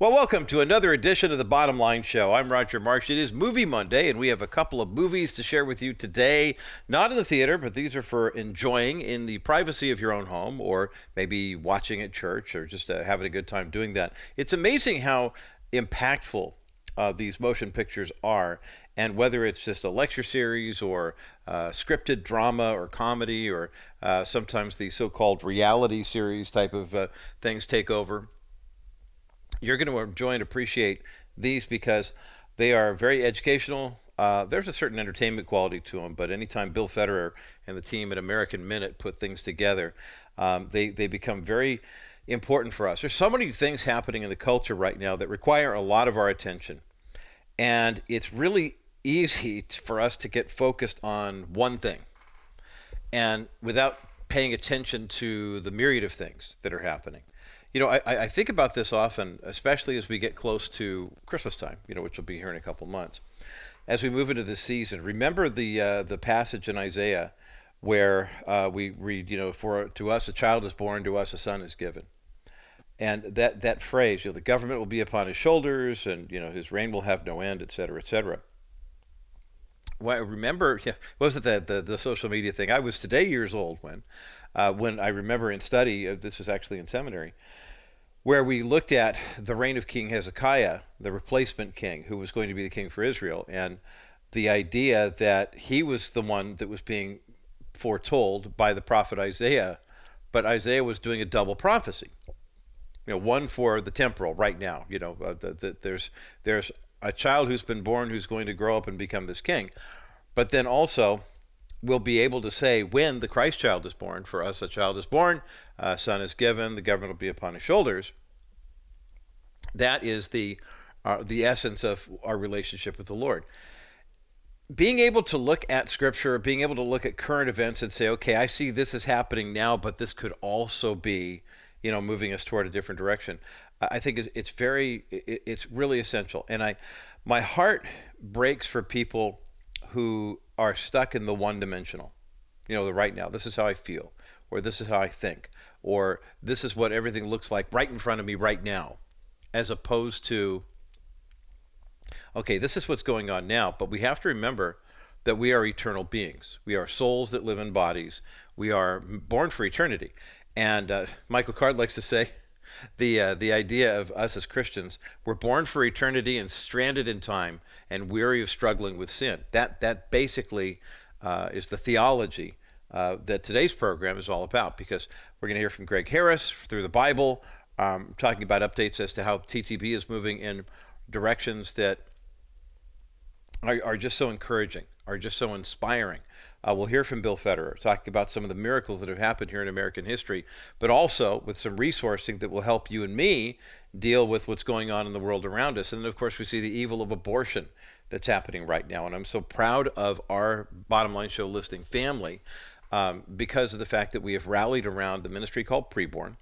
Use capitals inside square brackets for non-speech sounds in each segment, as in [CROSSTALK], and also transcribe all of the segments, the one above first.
Well, welcome to another edition of the Bottom Line Show. I'm Roger Marsh. It is Movie Monday, and we have a couple of movies to share with you today. Not in the theater, but these are for enjoying in the privacy of your own home, or maybe watching at church, or just uh, having a good time doing that. It's amazing how impactful uh, these motion pictures are, and whether it's just a lecture series or uh, scripted drama or comedy, or uh, sometimes the so-called reality series type of uh, things take over you're going to enjoy and appreciate these because they are very educational. Uh, there's a certain entertainment quality to them, but anytime Bill Federer and the team at American Minute put things together, um, they, they become very important for us. There's so many things happening in the culture right now that require a lot of our attention. And it's really easy for us to get focused on one thing and without paying attention to the myriad of things that are happening. You know, I, I think about this often, especially as we get close to Christmas time, you know, which will be here in a couple months. As we move into this season, remember the uh, the passage in Isaiah where uh, we read, you know, for to us a child is born, to us a son is given. And that, that phrase, you know, the government will be upon his shoulders and, you know, his reign will have no end, et cetera, et cetera. Well, remember, yeah, wasn't that the, the social media thing? I was today years old when, uh, when I remember in study, uh, this was actually in seminary, where we looked at the reign of King Hezekiah, the replacement king who was going to be the king for Israel, and the idea that he was the one that was being foretold by the prophet Isaiah, but Isaiah was doing a double prophecy. You know, one for the temporal right now. You know, uh, the, the, there's there's a child who's been born who's going to grow up and become this king, but then also we'll be able to say when the Christ child is born. For us, a child is born, a son is given, the government will be upon his shoulders. That is the uh, the essence of our relationship with the Lord. Being able to look at Scripture, being able to look at current events and say, okay, I see this is happening now, but this could also be, you know, moving us toward a different direction. I think is it's very it's really essential. And I, my heart breaks for people who are stuck in the one dimensional. You know, the right now, this is how I feel, or this is how I think, or this is what everything looks like right in front of me right now, as opposed to, okay, this is what's going on now, but we have to remember that we are eternal beings. We are souls that live in bodies. We are born for eternity. And uh, Michael Card likes to say, the uh, the idea of us as Christians, we're born for eternity and stranded in time and weary of struggling with sin. That that basically uh, is the theology uh, that today's program is all about. Because we're going to hear from Gregg Harris Thru the Bible, um, talking about updates as to how TTB is moving in directions that are, are just so encouraging, are just so inspiring. Uh, we'll hear from Bill Federer talking about some of the miracles that have happened here in American history, but also with some resourcing that will help you and me deal with what's going on in the world around us. And then, of course, we see the evil of abortion that's happening right now. And I'm so proud of our bottom line show listing family um, because of the fact that we have rallied around the ministry called Preborn.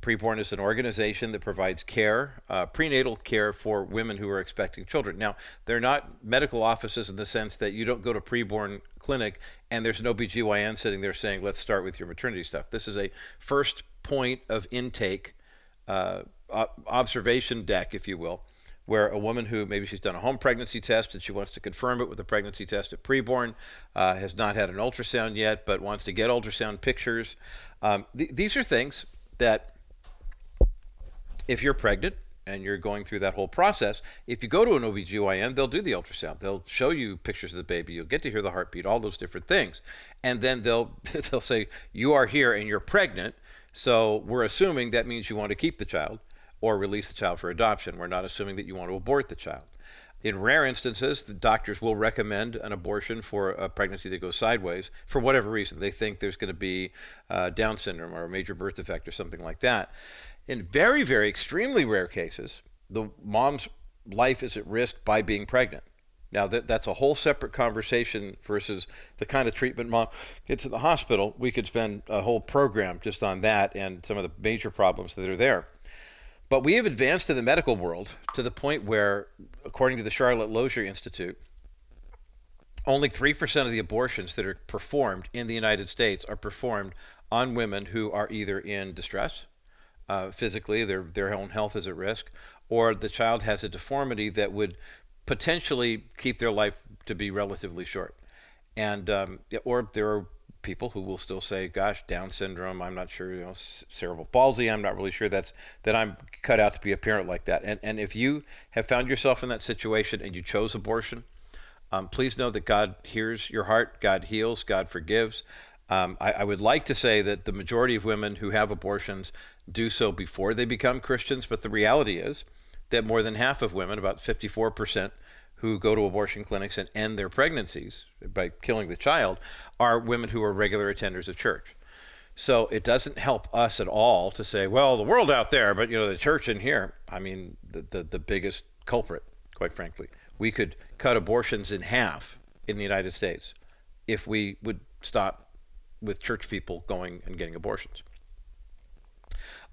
Preborn is an organization that provides care, uh, prenatal care for women who are expecting children. Now, they're not medical offices in the sense that you don't go to preborn clinic and there's an OB/GYN sitting there saying, let's start with your maternity stuff. This is a first point of intake uh, observation deck, if you will, where a woman who maybe she's done a home pregnancy test and she wants to confirm it with a pregnancy test at preborn, uh, has not had an ultrasound yet, but wants to get ultrasound pictures. Um, th- these are things that if you're pregnant and you're going through that whole process, if you go to an OB/GYN, they'll do the ultrasound. They'll show you pictures of the baby. You'll get to hear the heartbeat, all those different things. And then they'll [LAUGHS] they'll say you are here and you're pregnant. So we're assuming that means you want to keep the child or release the child for adoption. We're not assuming that you want to abort the child. In rare instances, the doctors will recommend an abortion for a pregnancy that goes sideways for whatever reason. They think there's going to be uh, Down syndrome or a major birth defect or something like that. In very, very extremely rare cases, the mom's life is at risk by being pregnant. Now, that, that's a whole separate conversation versus the kind of treatment mom gets at the hospital. We could spend a whole program just on that and some of the major problems that are there. But we have advanced in the medical world to the point where, according to the Charlotte Lozier Institute, only 3% of the abortions that are performed in the United States are performed on women who are either in distress uh, physically, their their own health is at risk, or the child has a deformity that would potentially keep their life to be relatively short. And um, or there are people who will still say, "Gosh, Down syndrome. I'm not sure. You know, cerebral palsy. I'm not really sure that's that I'm cut out to be a parent like that." And and if you have found yourself in that situation and you chose abortion, um, please know that God hears your heart. God heals. God forgives. Um, I, I would like to say that the majority of women who have abortions do so before they become Christians, but the reality is that more than half of women, about 54 percent who go to abortion clinics and end their pregnancies by killing the child are women who are regular attenders of church. So it doesn't help us at all to say, well, the world out there, but you know, the church in here. I mean, the, the, the biggest culprit, quite frankly. We could cut abortions in half in the United States if we would stop with church people going and getting abortions.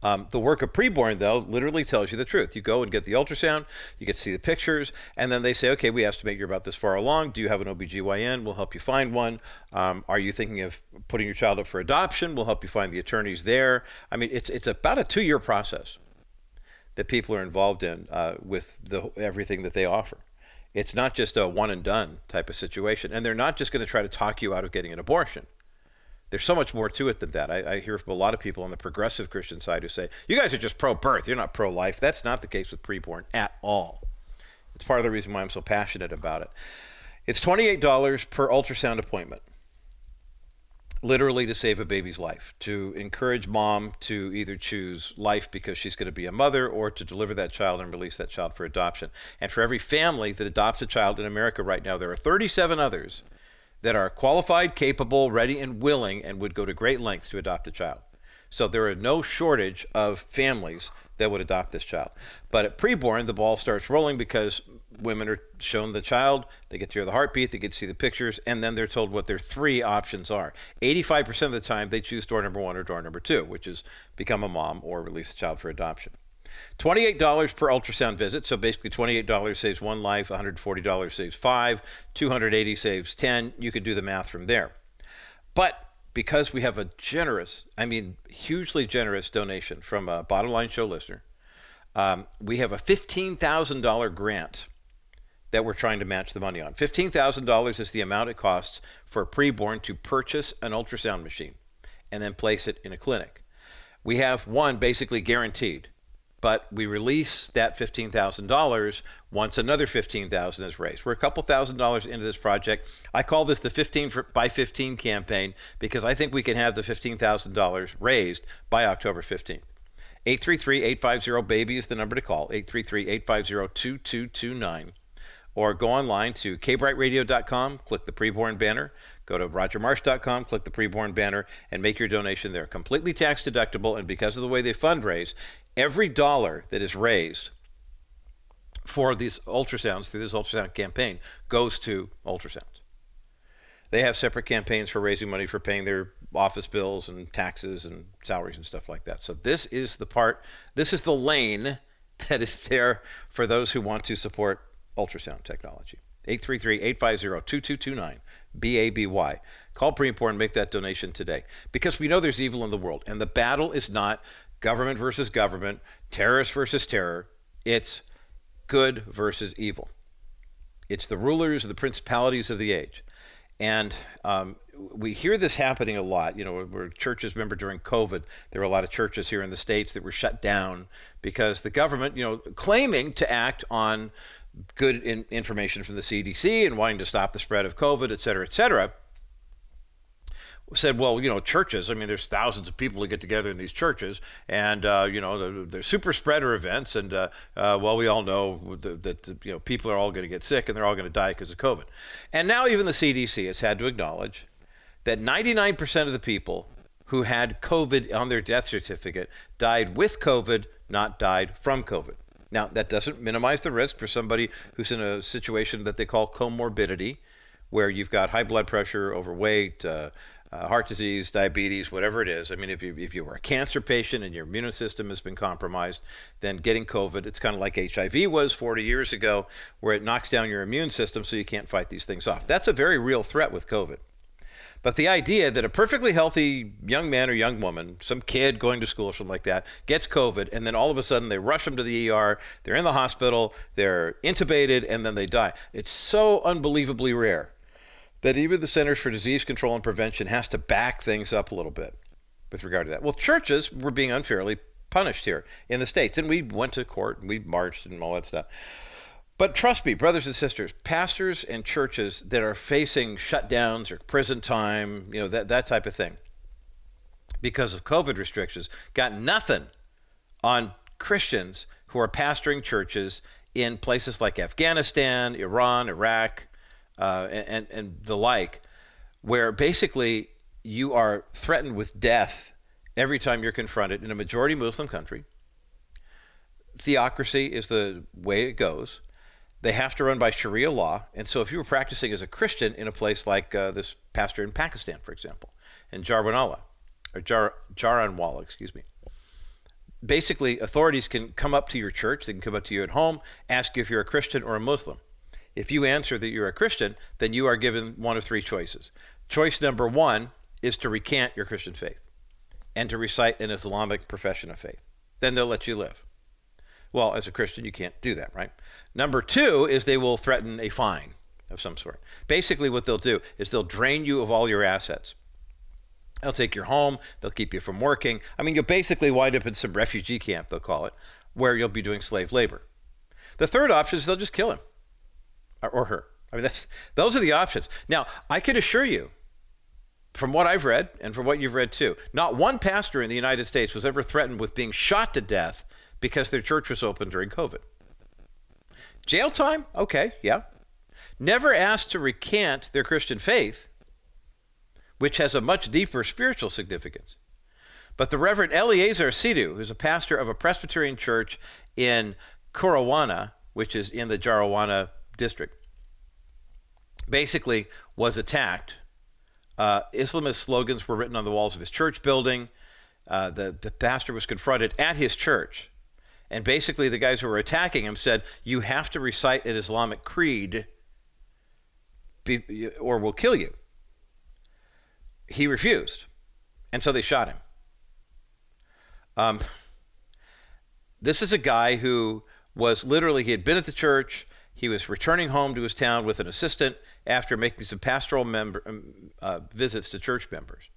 Um, the work of preborn, though, literally tells you the truth. You go and get the ultrasound, you get to see the pictures, and then they say, okay, we estimate you're about this far along. Do you have an OBGYN? We'll help you find one. Um, are you thinking of putting your child up for adoption? We'll help you find the attorneys there. I mean, it's, it's about a two year process that people are involved in uh, with the, everything that they offer. It's not just a one and done type of situation. And they're not just going to try to talk you out of getting an abortion there's so much more to it than that. I, I, hear from a lot of people on the progressive Christian side who say, you guys are just pro birth, you're not pro life. That's not the case with preborn at all. It's part of the reason why I'm so passionate about it. It's $28 per ultrasound appointment, literally to save a baby's life, to encourage mom to either choose life because she's going to be a mother or to deliver that child and release that child for adoption. And for every family that adopts a child in America right now, there are 37 others that are qualified, capable, ready, and willing, and would go to great lengths to adopt a child. So there are no shortage of families that would adopt this child. But at preborn, the ball starts rolling because women are shown the child, they get to hear the heartbeat, they get to see the pictures, and then they're told what their three options are. 85% of the time, they choose door number one or door number two, which is become a mom or release the child for adoption. $28 per ultrasound visit. So basically, $28 saves one life, $140 saves five, 280 saves 10. You could do the math from there. But because we have a generous, I mean, hugely generous donation from a bottom line show listener, um, we have a $15,000 grant that we're trying to match the money on. $15,000 is the amount it costs for a preborn to purchase an ultrasound machine and then place it in a clinic. We have one basically guaranteed but we release that $15,000 once another 15,000 is raised. We're a couple thousand dollars into this project. I call this the 15 by 15 campaign because I think we can have the $15,000 raised by October 15th. 833-850-BABY is the number to call, 833-850-2229. Or go online to kbrightradio.com, click the preborn banner, go to rogermarsh.com, click the preborn banner, and make your donation there. Completely tax deductible, and because of the way they fundraise, every dollar that is raised for these ultrasounds through this ultrasound campaign goes to ultrasounds. They have separate campaigns for raising money for paying their office bills and taxes and salaries and stuff like that. So this is the part, this is the lane [LAUGHS] that is there for those who want to support ultrasound technology. 833-850-2229, B-A-B-Y. Call Preborn and make that donation today because we know there's evil in the world and the battle is not government versus government, terrorist versus terror. It's good versus evil. It's the rulers, the principalities of the age. And um, we hear this happening a lot. You know, where churches, remember during COVID, there were a lot of churches here in the States that were shut down because the government, you know, claiming to act on good in- information from the CDC and wanting to stop the spread of COVID, et cetera, et cetera said, well, you know, churches. I mean, there's thousands of people that get together in these churches, and uh, you know, they're, super spreader events, and uh, uh, well, we all know that, that you know people are all going to get sick and they're all going to die because of COVID. And now even the CDC has had to acknowledge that 99% of the people who had COVID on their death certificate died with COVID, not died from COVID. Now, that doesn't minimize the risk for somebody who's in a situation that they call comorbidity, where you've got high blood pressure, overweight, uh, uh, heart disease, diabetes, whatever it is. I mean, if you, if you were a cancer patient and your immune system has been compromised, then getting COVID, it's kind of like HIV was 40 years ago, where it knocks down your immune system so you can't fight these things off. That's a very real threat with COVID. But the idea that a perfectly healthy young man or young woman, some kid going to school or something like that, gets COVID, and then all of a sudden they rush them to the ER, they're in the hospital, they're intubated, and then they die. It's so unbelievably rare that even the Centers for Disease Control and Prevention has to back things up a little bit with regard to that. Well, churches were being unfairly punished here in the States, and we went to court and we marched and all that stuff. But trust me, brothers and sisters, pastors and churches that are facing shutdowns or prison time, you know, that, that type of thing, because of COVID restrictions, got nothing on Christians who are pastoring churches in places like Afghanistan, Iran, Iraq, uh, and, and the like, where basically you are threatened with death every time you're confronted in a majority Muslim country. Theocracy is the way it goes. They have to run by Sharia law. And so if you were practicing as a Christian in a place like uh, this pastor in Pakistan, for example, in Jarwanala, or Jar, Jaranwala, excuse me, basically authorities can come up to your church, they can come up to you at home, ask you if you're a Christian or a Muslim. If you answer that you're a Christian, then you are given one of three choices. Choice number one is to recant your Christian faith and to recite an Islamic profession of faith. Then they'll let you live. Well, as a Christian, you can't do that, right? Number two is they will threaten a fine of some sort. Basically, what they'll do is they'll drain you of all your assets. They'll take your home, they'll keep you from working. I mean, you'll basically wind up in some refugee camp, they'll call it, where you'll be doing slave labor. The third option is they'll just kill him or her. I mean, that's, those are the options. Now, I can assure you, from what I've read and from what you've read too, not one pastor in the United States was ever threatened with being shot to death because their church was open during COVID. Jail time? Okay, yeah. Never asked to recant their Christian faith, which has a much deeper spiritual significance. But the Reverend Eliezer Sidhu, who's a pastor of a Presbyterian church in Kurawana, which is in the Jarawana district, basically was attacked. Uh, Islamist slogans were written on the walls of his church building. Uh, the, the pastor was confronted at his church. And basically, the guys who were attacking him said, You have to recite an Islamic creed be, or we'll kill you. He refused. And so they shot him. Um, this is a guy who was literally, he had been at the church, he was returning home to his town with an assistant after making some pastoral member, um, uh, visits to church members.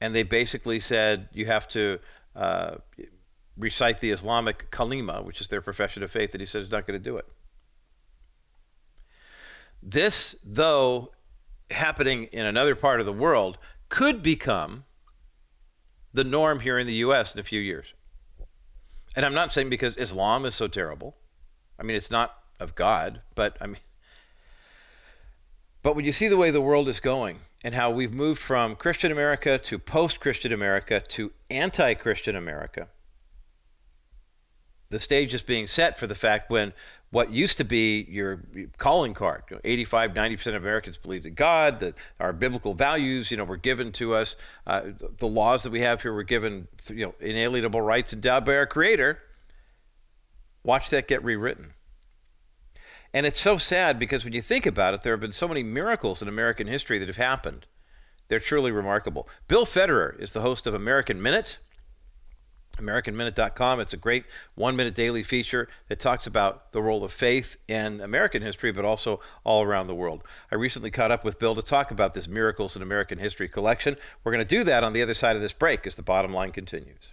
And they basically said, you have to uh, recite the Islamic kalima, which is their profession of faith, that he said he's not going to do it. This, though happening in another part of the world, could become the norm here in the U.S. in a few years. And I'm not saying because Islam is so terrible. I mean, it's not of God, but I mean, but when you see the way the world is going and how we've moved from Christian America to post Christian America to anti Christian America, the stage is being set for the fact when what used to be your calling card, you know, 85, 90% of Americans believed in God, that our biblical values, you know, were given to us, uh, the laws that we have here were given, you know, inalienable rights endowed by our Creator. Watch that get rewritten. And it's so sad because when you think about it, there have been so many miracles in American history that have happened. They're truly remarkable. Bill Federer is the host of American Minute, AmericanMinute.com. It's a great one minute daily feature that talks about the role of faith in American history, but also all around the world. I recently caught up with Bill to talk about this Miracles in American History collection. We're going to do that on the other side of this break as the bottom line continues.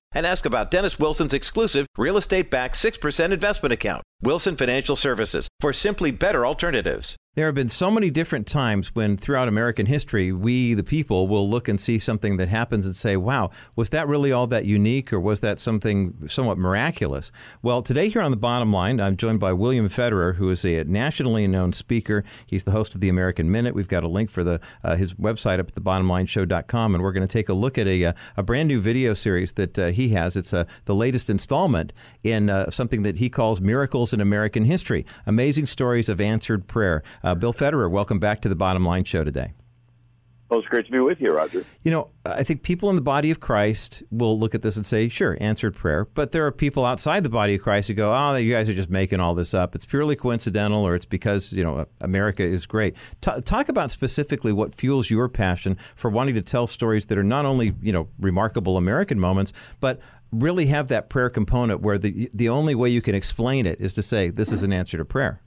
and ask about Dennis Wilson's exclusive real estate backed 6% investment account. Wilson Financial Services for simply better alternatives. There have been so many different times when throughout American history, we, the people, will look and see something that happens and say, wow, was that really all that unique or was that something somewhat miraculous? Well, today here on the bottom line, I'm joined by William Federer, who is a nationally known speaker. He's the host of the American Minute. We've got a link for the uh, his website up at thebottomlineshow.com, and we're going to take a look at a, uh, a brand new video series that uh, he has. It's uh, the latest installment in uh, something that he calls Miracles in American History Amazing Stories of Answered Prayer. Uh, Bill Federer, welcome back to the Bottom Line Show today. Well, it's great to be with you, Roger. You know, I think people in the body of Christ will look at this and say, sure, answered prayer. But there are people outside the body of Christ who go, oh, you guys are just making all this up. It's purely coincidental or it's because, you know, America is great. T- talk about specifically what fuels your passion for wanting to tell stories that are not only, you know, remarkable American moments, but really have that prayer component where the, the only way you can explain it is to say, this is an answer to prayer.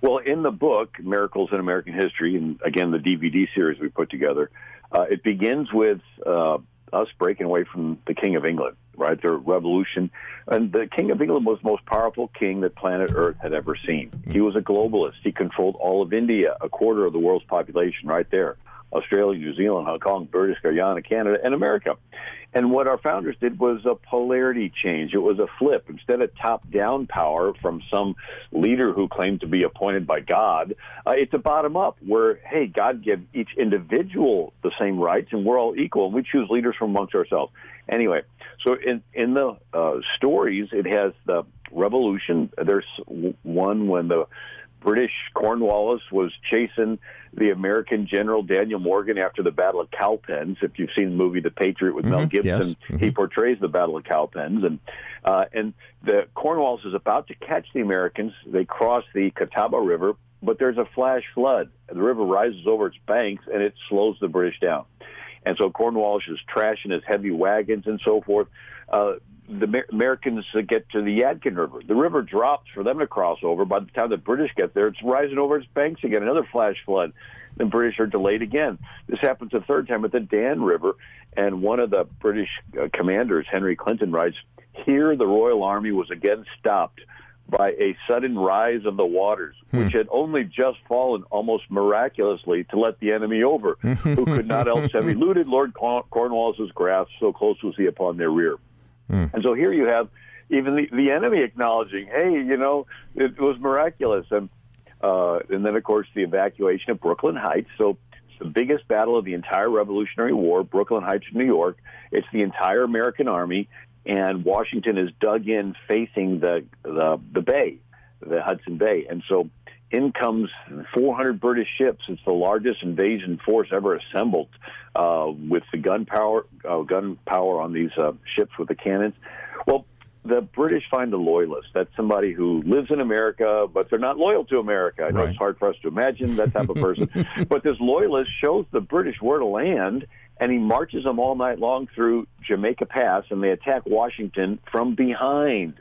Well, in the book, Miracles in American History, and again, the DVD series we put together, uh, it begins with uh, us breaking away from the King of England, right? The revolution. And the King of England was the most powerful king that planet Earth had ever seen. He was a globalist. He controlled all of India, a quarter of the world's population right there. Australia, New Zealand, Hong Kong, British Guyana, Canada, and America. And what our founders did was a polarity change. It was a flip. Instead of top down power from some leader who claimed to be appointed by God, uh, it's a bottom up where, hey, God gave each individual the same rights and we're all equal and we choose leaders from amongst ourselves. Anyway, so in, in the uh, stories, it has the revolution. There's one when the British Cornwallis was chasing the American General Daniel Morgan after the Battle of Cowpens. If you've seen the movie The Patriot with mm-hmm, Mel Gibson, yes. mm-hmm. he portrays the Battle of Cowpens, and uh, and the Cornwallis is about to catch the Americans. They cross the Catawba River, but there's a flash flood. The river rises over its banks, and it slows the British down. And so Cornwallis is trashing his heavy wagons and so forth. Uh, the Americans get to the Yadkin River. The river drops for them to cross over. By the time the British get there, it's rising over its banks again. Another flash flood. The British are delayed again. This happens a third time at the Dan River, and one of the British uh, commanders, Henry Clinton, writes, "Here the Royal Army was again stopped." By a sudden rise of the waters, hmm. which had only just fallen almost miraculously to let the enemy over, who could not else have [LAUGHS] eluded Lord Cornwallis's grasp, so close was he upon their rear. Mm. And so here you have even the, the enemy acknowledging, hey, you know, it was miraculous. And, uh, and then, of course, the evacuation of Brooklyn Heights. So it's the biggest battle of the entire Revolutionary War, Brooklyn Heights, New York. It's the entire American army, and Washington is dug in facing the, the, the bay, the Hudson Bay. And so in comes 400 British ships. It's the largest invasion force ever assembled uh, with the gun power, uh, gun power on these uh, ships with the cannons. Well, the British find a loyalist. That's somebody who lives in America, but they're not loyal to America. I know right. it's hard for us to imagine that type of person. [LAUGHS] but this loyalist shows the British where to land, and he marches them all night long through Jamaica Pass, and they attack Washington from behind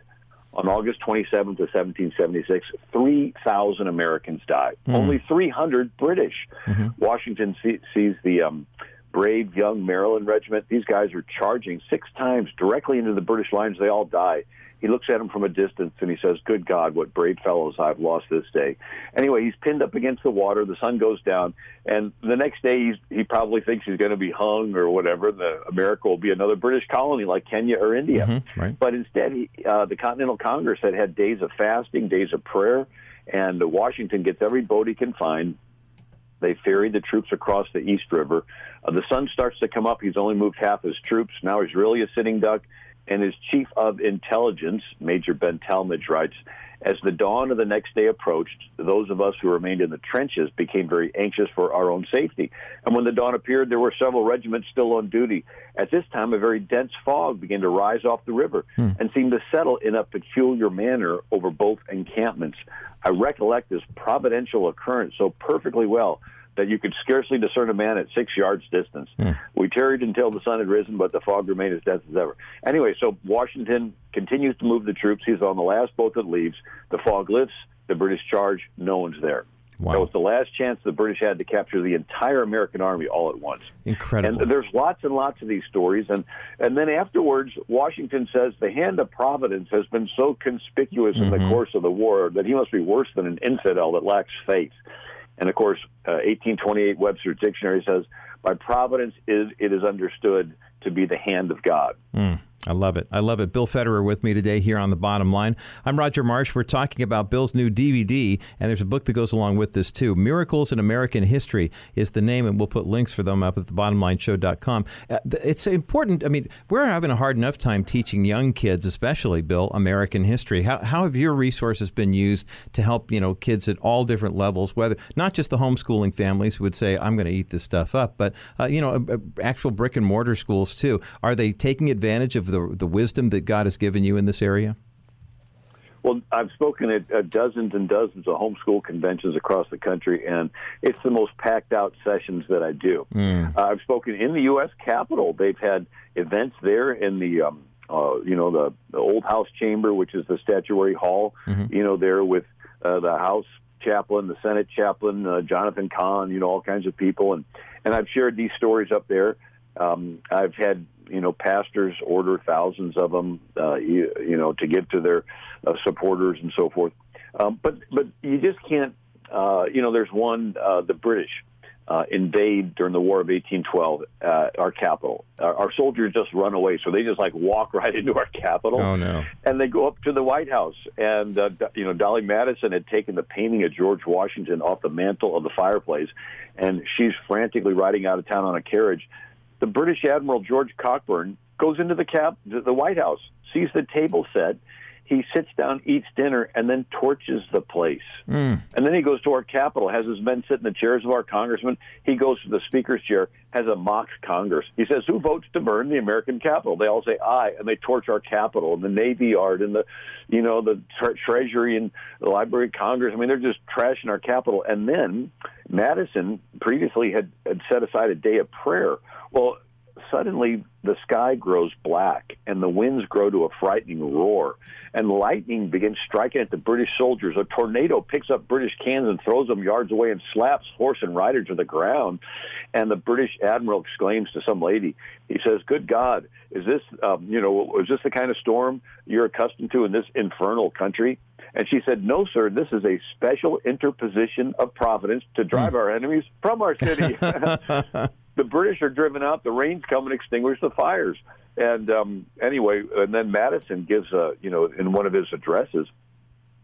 on August 27th of 1776, 3,000 Americans died. Mm. Only 300 British. Mm-hmm. Washington see, sees the um, brave young Maryland regiment. These guys are charging six times directly into the British lines. They all die. He looks at him from a distance and he says, Good God, what brave fellows I've lost this day. Anyway, he's pinned up against the water. The sun goes down. And the next day, he's, he probably thinks he's going to be hung or whatever. The America will be another British colony like Kenya or India. Mm-hmm, right. But instead, he, uh, the Continental Congress had had days of fasting, days of prayer. And Washington gets every boat he can find. They ferry the troops across the East River. Uh, the sun starts to come up. He's only moved half his troops. Now he's really a sitting duck and his chief of intelligence, Major Ben Tallmadge, writes, as the dawn of the next day approached, those of us who remained in the trenches became very anxious for our own safety. And when the dawn appeared, there were several regiments still on duty. At this time, a very dense fog began to rise off the river hmm. and seemed to settle in a peculiar manner over both encampments. I recollect this providential occurrence so perfectly well that you could scarcely discern a man at six yards distance. Mm. We tarried until the sun had risen, but the fog remained as dense as ever. Anyway, so Washington continues to move the troops. He's on the last boat that leaves. The fog lifts. The British charge. No one's there. Wow. That was the last chance the British had to capture the entire American army all at once. Incredible. And there's lots and lots of these stories. And, and then afterwards, Washington says the hand of Providence has been so conspicuous mm-hmm. in the mm-hmm. course of the war that he must be worse than an infidel that lacks faith. And of course, uh, 1828 Webster's Dictionary says, by providence is, it is understood to be the hand of God. Mm. I love it. I love it. Bill Federer with me today here on the bottom line. I'm Roger Marsh. We're talking about Bill's new DVD, and there's a book that goes along with this too. Miracles in American History is the name, and we'll put links for them up at thebottomlineshow.com. Uh, it's important. I mean, we're having a hard enough time teaching young kids, especially Bill, American history. How, how have your resources been used to help you know kids at all different levels, whether not just the homeschooling families who would say I'm going to eat this stuff up, but uh, you know uh, actual brick and mortar schools too. Are they taking advantage of the the, wisdom that God has given you in this area? Well, I've spoken at, at dozens and dozens of homeschool conventions across the country, and it's the most packed out sessions that I do. Mm. Uh, I've spoken in the U.S. Capitol. They've had events there in the um, uh, you know the, the old House chamber, which is the statuary hall. Mm-hmm. You know there with uh, the House chaplain, the Senate chaplain, uh, Jonathan Cahn. You know all kinds of people, and and I've shared these stories up there. Um, I've had you know pastors order thousands of them, uh, you, you know, to give to their uh, supporters and so forth. Um, but but you just can't. Uh, you know, there's one uh, the British. Uh, invade during the War of 1812 uh, our capital. Our, our soldiers just run away, so they just like walk [LAUGHS] right into our capital. Oh no! And they go up to the White House, and uh, you know Dolley Madison had taken the painting of George Washington off the mantle of the fireplace, and she's frantically riding out of town on a carriage the British Admiral George Cockburn goes into the cap, the White House, sees the table set. He sits down, eats dinner, and then torches the place. Mm. And then he goes to our Capitol, has his men sit in the chairs of our congressmen. He goes to the Speaker's chair, has a mock Congress. He says, "Who votes to burn the American Capitol?" They all say, "I," and they torch our Capitol and the Navy Yard and the, you know, the tre- Treasury and the Library of Congress. I mean, they're just trashing our Capitol. And then Madison previously had, had set aside a day of prayer well, suddenly the sky grows black and the winds grow to a frightening roar and lightning begins striking at the British soldiers. A tornado picks up British cans and throws them yards away and slaps horse and rider to the ground. And the British admiral exclaims to some lady, he says, "Good God, is this, um, you know, is this the kind of storm you're accustomed to in this infernal country?" And she said, No, sir, this is a special interposition of providence to drive mm. our enemies from our city. [LAUGHS] [LAUGHS] the British are driven out, the rains come and extinguish the fires. And um, anyway, and then Madison gives a, you know, in one of his addresses,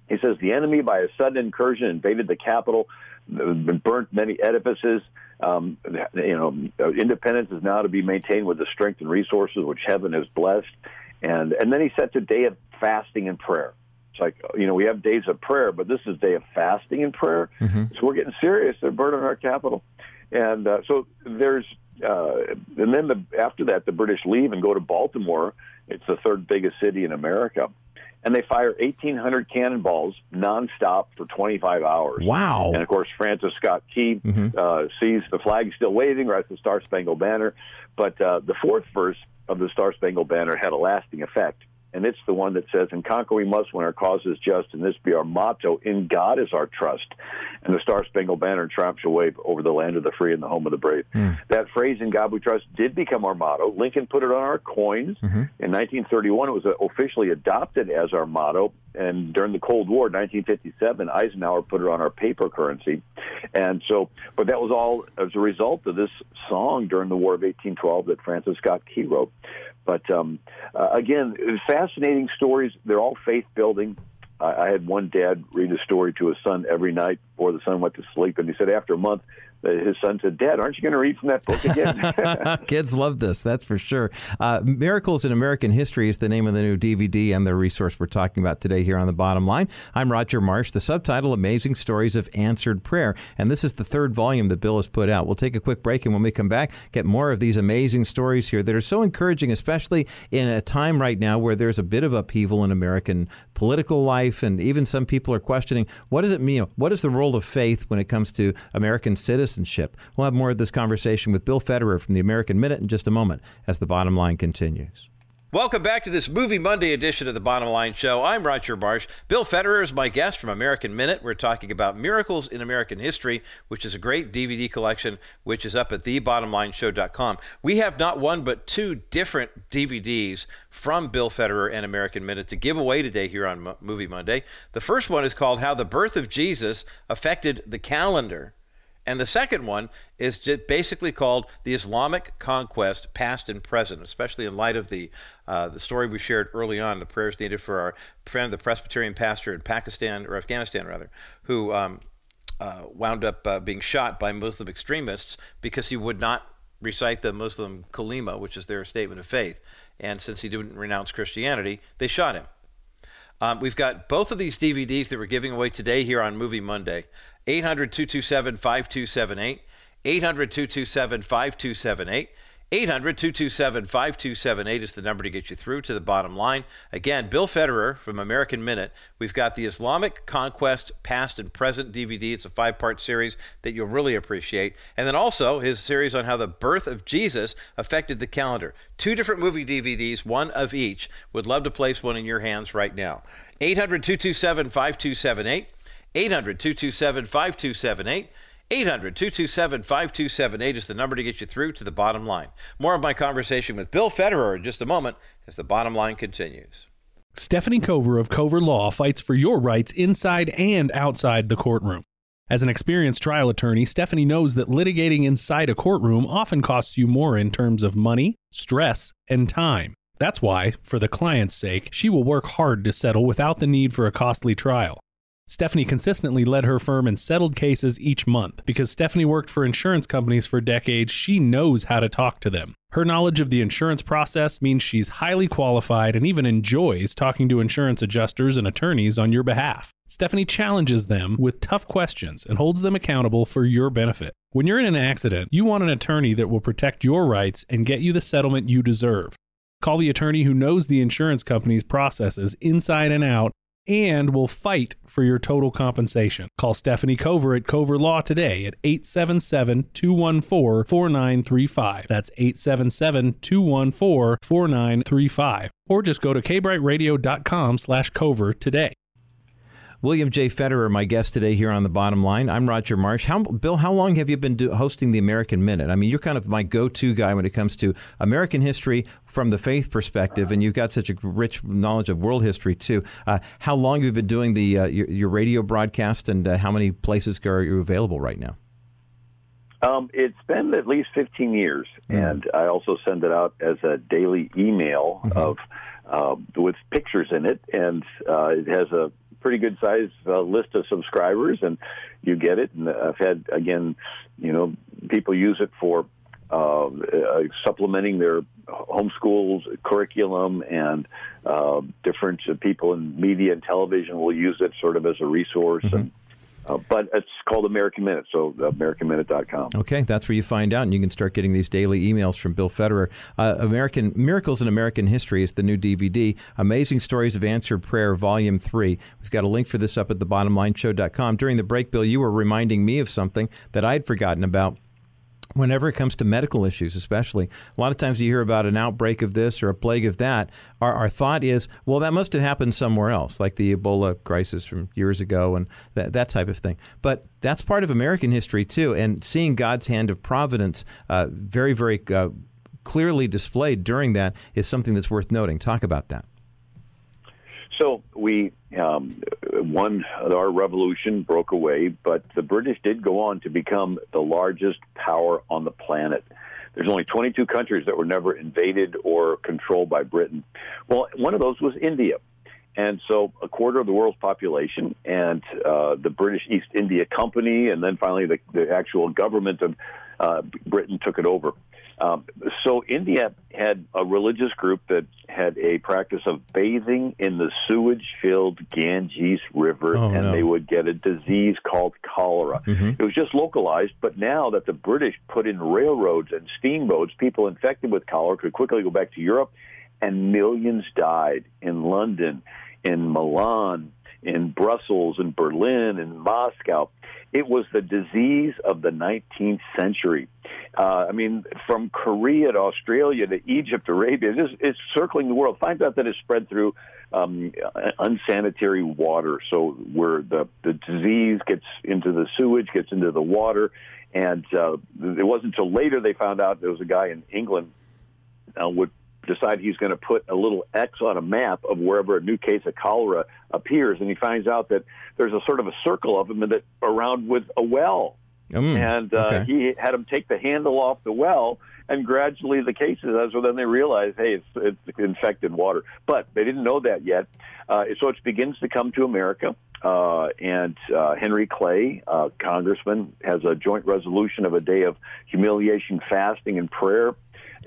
he says the enemy by a sudden incursion invaded the capital, burnt many edifices. Um, you know, independence is now to be maintained with the strength and resources which heaven has blessed. And and then he sets a day of fasting and prayer. It's like you know we have days of prayer, but this is day of fasting and prayer. Mm-hmm. So we're getting serious. They're burning our capital. And uh, so there's, uh, and then the, after that, the British leave and go to Baltimore. It's the third biggest city in America. And they fire 1,800 cannonballs nonstop for 25 hours. Wow. And of course, Francis Scott Key mm-hmm. uh, sees the flag still waving, writes the Star Spangled Banner. But uh, the fourth verse of the Star Spangled Banner had a lasting effect and it's the one that says, "And conquer we must when our cause is just, and this be our motto: In God is our trust." And the Star Spangled Banner triumphs wave over the land of the free and the home of the brave. Mm. That phrase, "In God we trust," did become our motto. Lincoln put it on our coins mm-hmm. in 1931. It was officially adopted as our motto, and during the Cold War, 1957, Eisenhower put it on our paper currency. And so, but that was all as a result of this song during the War of 1812 that Francis Scott Key wrote. But um, uh, again, fascinating stories. They're all faith building. I, I had one dad read a story to his son every night before the son went to sleep, and he said after a month his son said, Dad, aren't you going to read from that book again? [LAUGHS] [LAUGHS] Kids love this, that's for sure. Uh, Miracles in American History is the name of the new DVD and the resource we're talking about today here on the bottom line. I'm Roger Marsh, the subtitle Amazing Stories of Answered Prayer. And this is the third volume that Bill has put out. We'll take a quick break, and when we come back, get more of these amazing stories here that are so encouraging, especially in a time right now where there's a bit of upheaval in American political life, and even some people are questioning what does it mean? What is the role of faith when it comes to American citizens? Citizenship. We'll have more of this conversation with Bill Federer from the American Minute in just a moment as the bottom line continues. Welcome back to this Movie Monday edition of the Bottom Line Show. I'm Roger Marsh. Bill Federer is my guest from American Minute. We're talking about Miracles in American History, which is a great DVD collection, which is up at thebottomlineshow.com. We have not one but two different DVDs from Bill Federer and American Minute to give away today here on Movie Monday. The first one is called How the Birth of Jesus Affected the Calendar. And the second one is basically called the Islamic conquest, past and present, especially in light of the uh, the story we shared early on, the prayers needed for our friend, the Presbyterian pastor in Pakistan or Afghanistan, rather, who um, uh, wound up uh, being shot by Muslim extremists because he would not recite the Muslim kalima, which is their statement of faith. And since he didn't renounce Christianity, they shot him. Um, we've got both of these DVDs that we're giving away today here on Movie Monday. 800 227 5278. 800 227 5278. 800 227 5278 is the number to get you through to the bottom line. Again, Bill Federer from American Minute. We've got the Islamic Conquest Past and Present DVD. It's a five part series that you'll really appreciate. And then also his series on how the birth of Jesus affected the calendar. Two different movie DVDs, one of each. Would love to place one in your hands right now. 800 227 5278. 800 227 5278. 800 227 5278 is the number to get you through to the bottom line. More of my conversation with Bill Federer in just a moment as the bottom line continues. Stephanie Cover of Cover Law fights for your rights inside and outside the courtroom. As an experienced trial attorney, Stephanie knows that litigating inside a courtroom often costs you more in terms of money, stress, and time. That's why, for the client's sake, she will work hard to settle without the need for a costly trial. Stephanie consistently led her firm in settled cases each month. Because Stephanie worked for insurance companies for decades, she knows how to talk to them. Her knowledge of the insurance process means she's highly qualified and even enjoys talking to insurance adjusters and attorneys on your behalf. Stephanie challenges them with tough questions and holds them accountable for your benefit. When you're in an accident, you want an attorney that will protect your rights and get you the settlement you deserve. Call the attorney who knows the insurance company's processes inside and out and will fight for your total compensation. Call Stephanie Cover at Cover Law today at 877 214 4935. That's 877 214 4935. Or just go to kbrightradio.com slash cover today. William J. Federer, my guest today here on the Bottom Line. I'm Roger Marsh. How, Bill, how long have you been do, hosting the American Minute? I mean, you're kind of my go-to guy when it comes to American history from the faith perspective, and you've got such a rich knowledge of world history too. Uh, how long have you been doing the uh, your, your, radio broadcast, and uh, how many places are you available right now? Um, it's been at least 15 years, mm. and I also send it out as a daily email mm-hmm. of uh, with pictures in it, and uh, it has a pretty good size uh, list of subscribers, and you get it. And I've had again, you know, people use it for uh, uh, supplementing their homeschools curriculum, and uh, different people in media and television will use it sort of as a resource. Mm-hmm. And uh, but it's called American Minute, so AmericanMinute.com. Okay, that's where you find out, and you can start getting these daily emails from Bill Federer. Uh, American Miracles in American History is the new DVD. Amazing Stories of Answered Prayer, Volume 3. We've got a link for this up at the thebottomlineshow.com. During the break, Bill, you were reminding me of something that I'd forgotten about whenever it comes to medical issues, especially, a lot of times you hear about an outbreak of this or a plague of that. Our, our thought is, well, that must have happened somewhere else, like the Ebola crisis from years ago and that, that type of thing. But that's part of American history, too. And seeing God's hand of providence uh, very, very uh, clearly displayed during that is something that's worth noting. Talk about that. So we um, won our revolution, broke away, but the British did go on to become the largest power on the planet. There's only 22 countries that were never invaded or controlled by Britain. Well, one of those was India. And so a quarter of the world's population and uh, the British East India Company, and then finally the, the actual government of uh, Britain took it over. Um, so India had a religious group that had a practice of bathing in the sewage-filled Ganges River, oh, and no. they would get a disease called cholera. Mm-hmm. It was just localized, but now that the British put in railroads and steamboats, people infected with cholera could quickly go back to Europe, and millions died in London, in Milan, in Brussels, in Berlin, in Moscow. It was the disease of the 19th century. Uh, I mean, from Korea to Australia to Egypt, Arabia, it's, it's circling the world. Find out that it's spread through um, unsanitary water. So where the the disease gets into the sewage, gets into the water, and uh, it wasn't until later they found out there was a guy in England uh, decide he's going to put a little X on a map of wherever a new case of cholera appears, and he finds out that there's a sort of a circle of them that around with a well, mm, and uh, okay. he had him take the handle off the well, and gradually the cases. So then they realize, hey, it's, it's infected water, but they didn't know that yet. Uh, so it begins to come to America. Uh, and uh, Henry Clay, uh, congressman, has a joint resolution of a day of humiliation, fasting, and prayer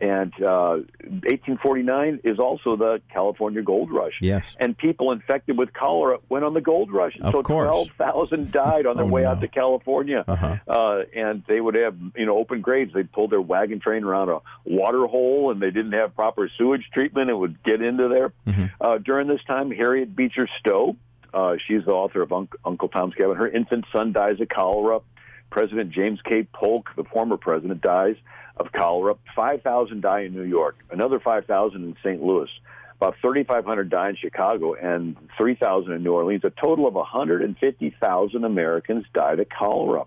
and uh, 1849 is also the California Gold Rush. Yes. And people infected with cholera went on the gold rush. And of so course. 12,000 died on their [LAUGHS] oh, way no. out to California. Uh-huh. Uh, and they would have, you know, open graves. They'd pull their wagon train around a water hole and they didn't have proper sewage treatment. It would get into there. Mm-hmm. Uh, during this time, Harriet Beecher Stowe, uh, she's the author of Uncle Tom's Cabin. Her infant son dies of cholera. President James K. Polk, the former president, dies of cholera. 5,000 die in New York, another 5,000 in St. Louis, about 3,500 die in Chicago, and 3,000 in New Orleans. A total of 150,000 Americans died of cholera.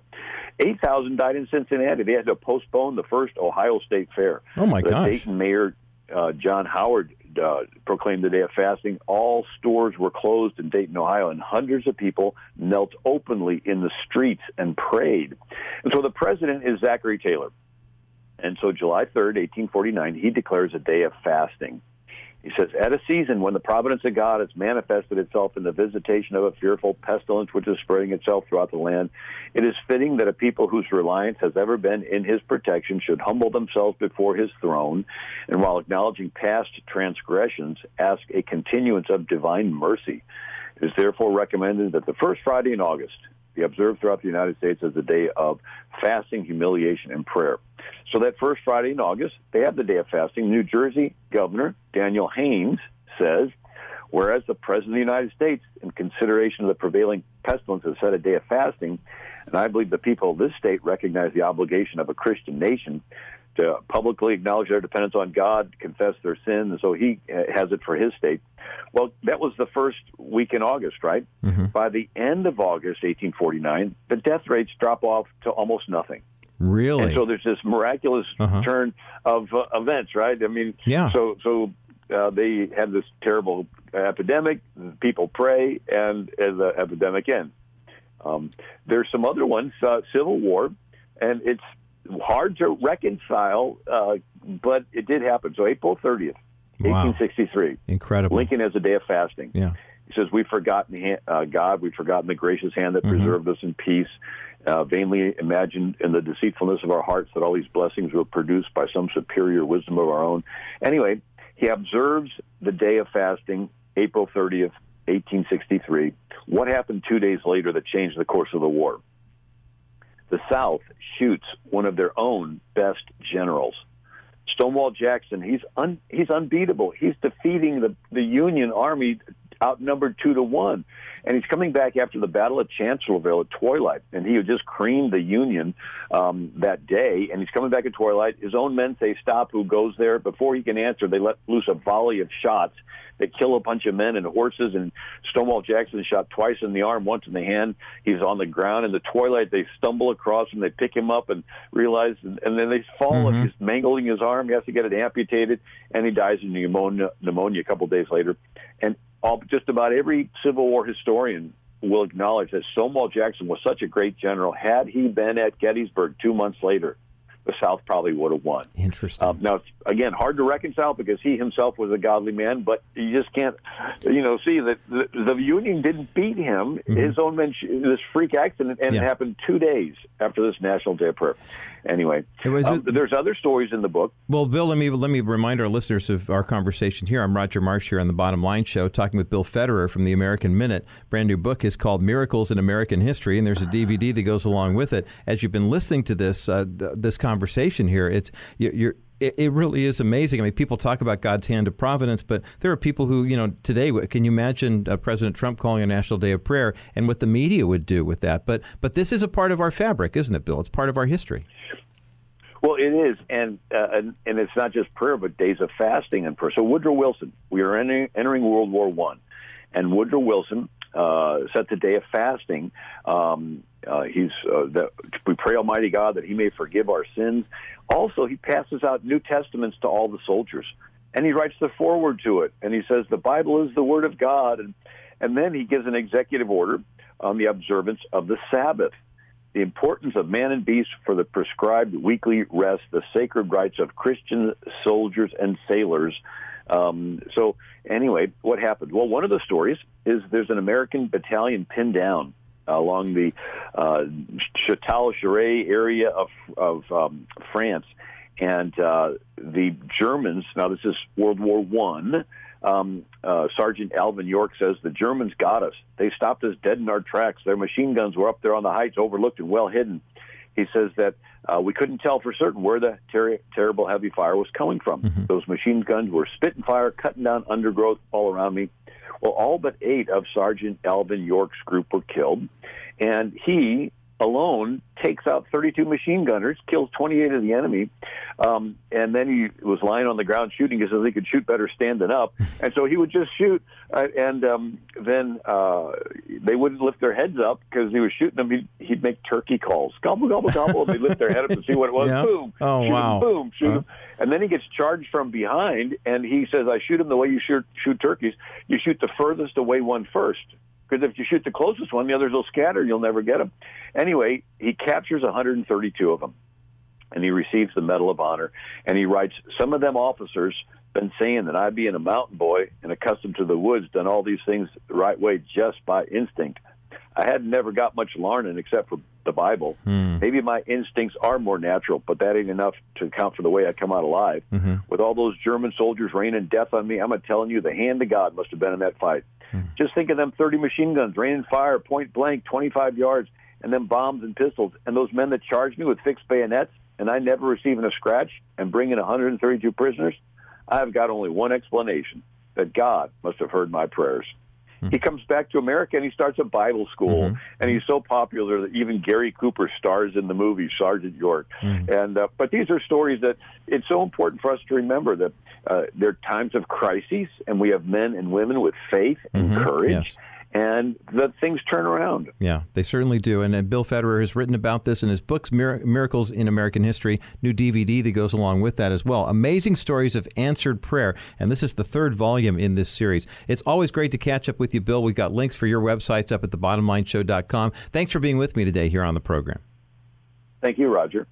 8,000 died in Cincinnati. They had to postpone the first Ohio State Fair. Oh, my the gosh. Dayton Mayor uh, John Howard uh, proclaimed the day of fasting. All stores were closed in Dayton, Ohio, and hundreds of people knelt openly in the streets and prayed. And so the president is Zachary Taylor. And so July 3rd, 1849, he declares a day of fasting. He says, At a season when the providence of God has manifested itself in the visitation of a fearful pestilence which is spreading itself throughout the land, it is fitting that a people whose reliance has ever been in his protection should humble themselves before his throne, and while acknowledging past transgressions, ask a continuance of divine mercy. It is therefore recommended that the first Friday in August be observed throughout the United States as a day of fasting, humiliation, and prayer. So that first Friday in August, they have the day of fasting. New Jersey Governor Daniel Haines says, whereas the President of the United States, in consideration of the prevailing pestilence, has set a day of fasting, and I believe the people of this state recognize the obligation of a Christian nation to publicly acknowledge their dependence on God, confess their sin, and so he has it for his state. Well, that was the first week in August, right? Mm-hmm. By the end of August 1849, the death rates drop off to almost nothing. Really? And so there's this miraculous Uh-huh. turn of uh, events, right? I mean, Yeah. So so uh, they had this terrible epidemic. People pray, and, and the epidemic ends. Um, there's some other ones, uh, Civil War, and it's hard to reconcile, uh, but it did happen. So April 30th, 1863. Wow. 1863, Incredible. Lincoln has a day of fasting. Yeah. He says, We've forgotten uh, God, we've forgotten the gracious hand that Mhm. preserved us in peace, uh, vainly imagined in the deceitfulness of our hearts that all these blessings were produced by some superior wisdom of our own. Anyway, he observes the day of fasting, April 30th, 1863. What happened two days later that changed the course of the war? The South shoots one of their own best generals. Stonewall Jackson, he's un, he's unbeatable. He's defeating the the Union Army outnumbered two to one, and he's coming back after the Battle of Chancellorsville at twilight, and he had just creamed the Union um, that day, and he's coming back at twilight. His own men say stop. Who goes there? Before he can answer, they let loose a volley of shots that kill a bunch of men and horses. And Stonewall Jackson shot twice in the arm, once in the hand. He's on the ground in the twilight. They stumble across him. They pick him up and realize, and, and then they fall. Mhm. And he's mangling his arm. He has to get it amputated, and he dies of pneumonia, pneumonia a couple days later. And all, just about every Civil War historian will acknowledge that Stonewall Jackson was such a great general. Had he been at Gettysburg two months later, the South probably would have won. Interesting. Um, now, again, hard to reconcile because he himself was a godly man, but you just can't, you know, see that the, the Union didn't beat him. His own men, this freak accident, and Mm-hmm. Yeah. it happened two days after this National Day of Prayer. Anyway, um, there's other stories in the book. Well, Bill, let me let me remind our listeners of our conversation here. I'm Roger Marsh here on the Bottom Line Show, talking with Bill Federer from the American Minute. Brand new book is called Miracles in American History, and there's a DVD that goes along with it. As you've been listening to this uh, th- this conversation here, it's you, you're. It it really is amazing. I mean, people talk about God's hand of providence, but there are people who, you know, today, can you imagine uh, President Trump calling a National Day of Prayer and what the media would do with that? But, but this is a part of our fabric, isn't it, Bill? It's part of our history. Well, it is, and, uh, and and it's not just prayer, but days of fasting and prayer. So Woodrow Wilson, we are entering, entering World War One, and Woodrow Wilson uh, set the day of fasting. Um, uh, he's uh, that we pray Almighty God that He may forgive our sins. Also, he passes out New Testaments to all the soldiers, and he writes the foreword to it, and he says the Bible is the Word of God, and and then he gives an executive order on the observance of the Sabbath the importance of man and beast for the prescribed weekly rest, the sacred rights of Christian soldiers and sailors. Um, so, anyway, what happened? Well, one of the stories is there's an American battalion pinned down along the uh, Châtel area of, of um, France, and uh, the Germans. Now, this is World War One um, uh, Sergeant Alvin York says the Germans got us. They stopped us dead in our tracks. Their machine guns were up there on the heights, overlooked and well hidden. He says that uh, we couldn't tell for certain where the ter- terrible heavy fire was coming from. Mm-hmm. Those machine guns were spitting fire, cutting down undergrowth all around me. Well, all but eight of Sergeant Alvin York's group were killed, and he alone takes out 32 machine gunners, kills 28 of the enemy, um, and then he was lying on the ground shooting because he could shoot better standing up, [LAUGHS] and so he would just shoot, uh, and um, then uh, they wouldn't lift their heads up because he was shooting them. He'd, he'd make turkey calls, gobble gobble gobble, and they'd lift their head up to see what it was. [LAUGHS] Boom! Oh shoot wow! Him, boom! Shoot uh-huh. him, and then he gets charged from behind, and he says, "I shoot him the way you shoot shoot turkeys. You shoot the furthest away one first because if you shoot the closest one, the others will scatter. You'll never get them. Anyway, he captures 132 of them, and he receives the Medal of Honor. And he writes, "Some of them officers been saying that I, being a mountain boy and accustomed to the woods, done all these things the right way just by instinct. I had never got much learning except for the Bible. Hmm. Maybe my instincts are more natural, but that ain't enough to account for the way I come out alive. Mm-hmm. With all those German soldiers raining death on me, I'm a telling you, the hand of God must have been in that fight. Hmm. Just think of them 30 machine guns raining fire, point blank, 25 yards, and then bombs and pistols. And those men that charged me with fixed bayonets, and I never receiving a scratch, and bringing 132 prisoners. I've got only one explanation: that God must have heard my prayers. Mm-hmm. He comes back to America and he starts a Bible school, mm-hmm. and he's so popular that even Gary Cooper stars in the movie Sergeant York. Mm-hmm. And uh, but these are stories that it's so important for us to remember that uh, there are times of crises, and we have men and women with faith and mm-hmm. courage. Yes and the things turn around. Yeah, they certainly do. And, and Bill Federer has written about this in his books, Mir- Miracles in American History, new DVD that goes along with that as well. Amazing stories of answered prayer. And this is the third volume in this series. It's always great to catch up with you, Bill. We've got links for your websites up at thebottomlineshow.com. Thanks for being with me today here on the program. Thank you, Roger.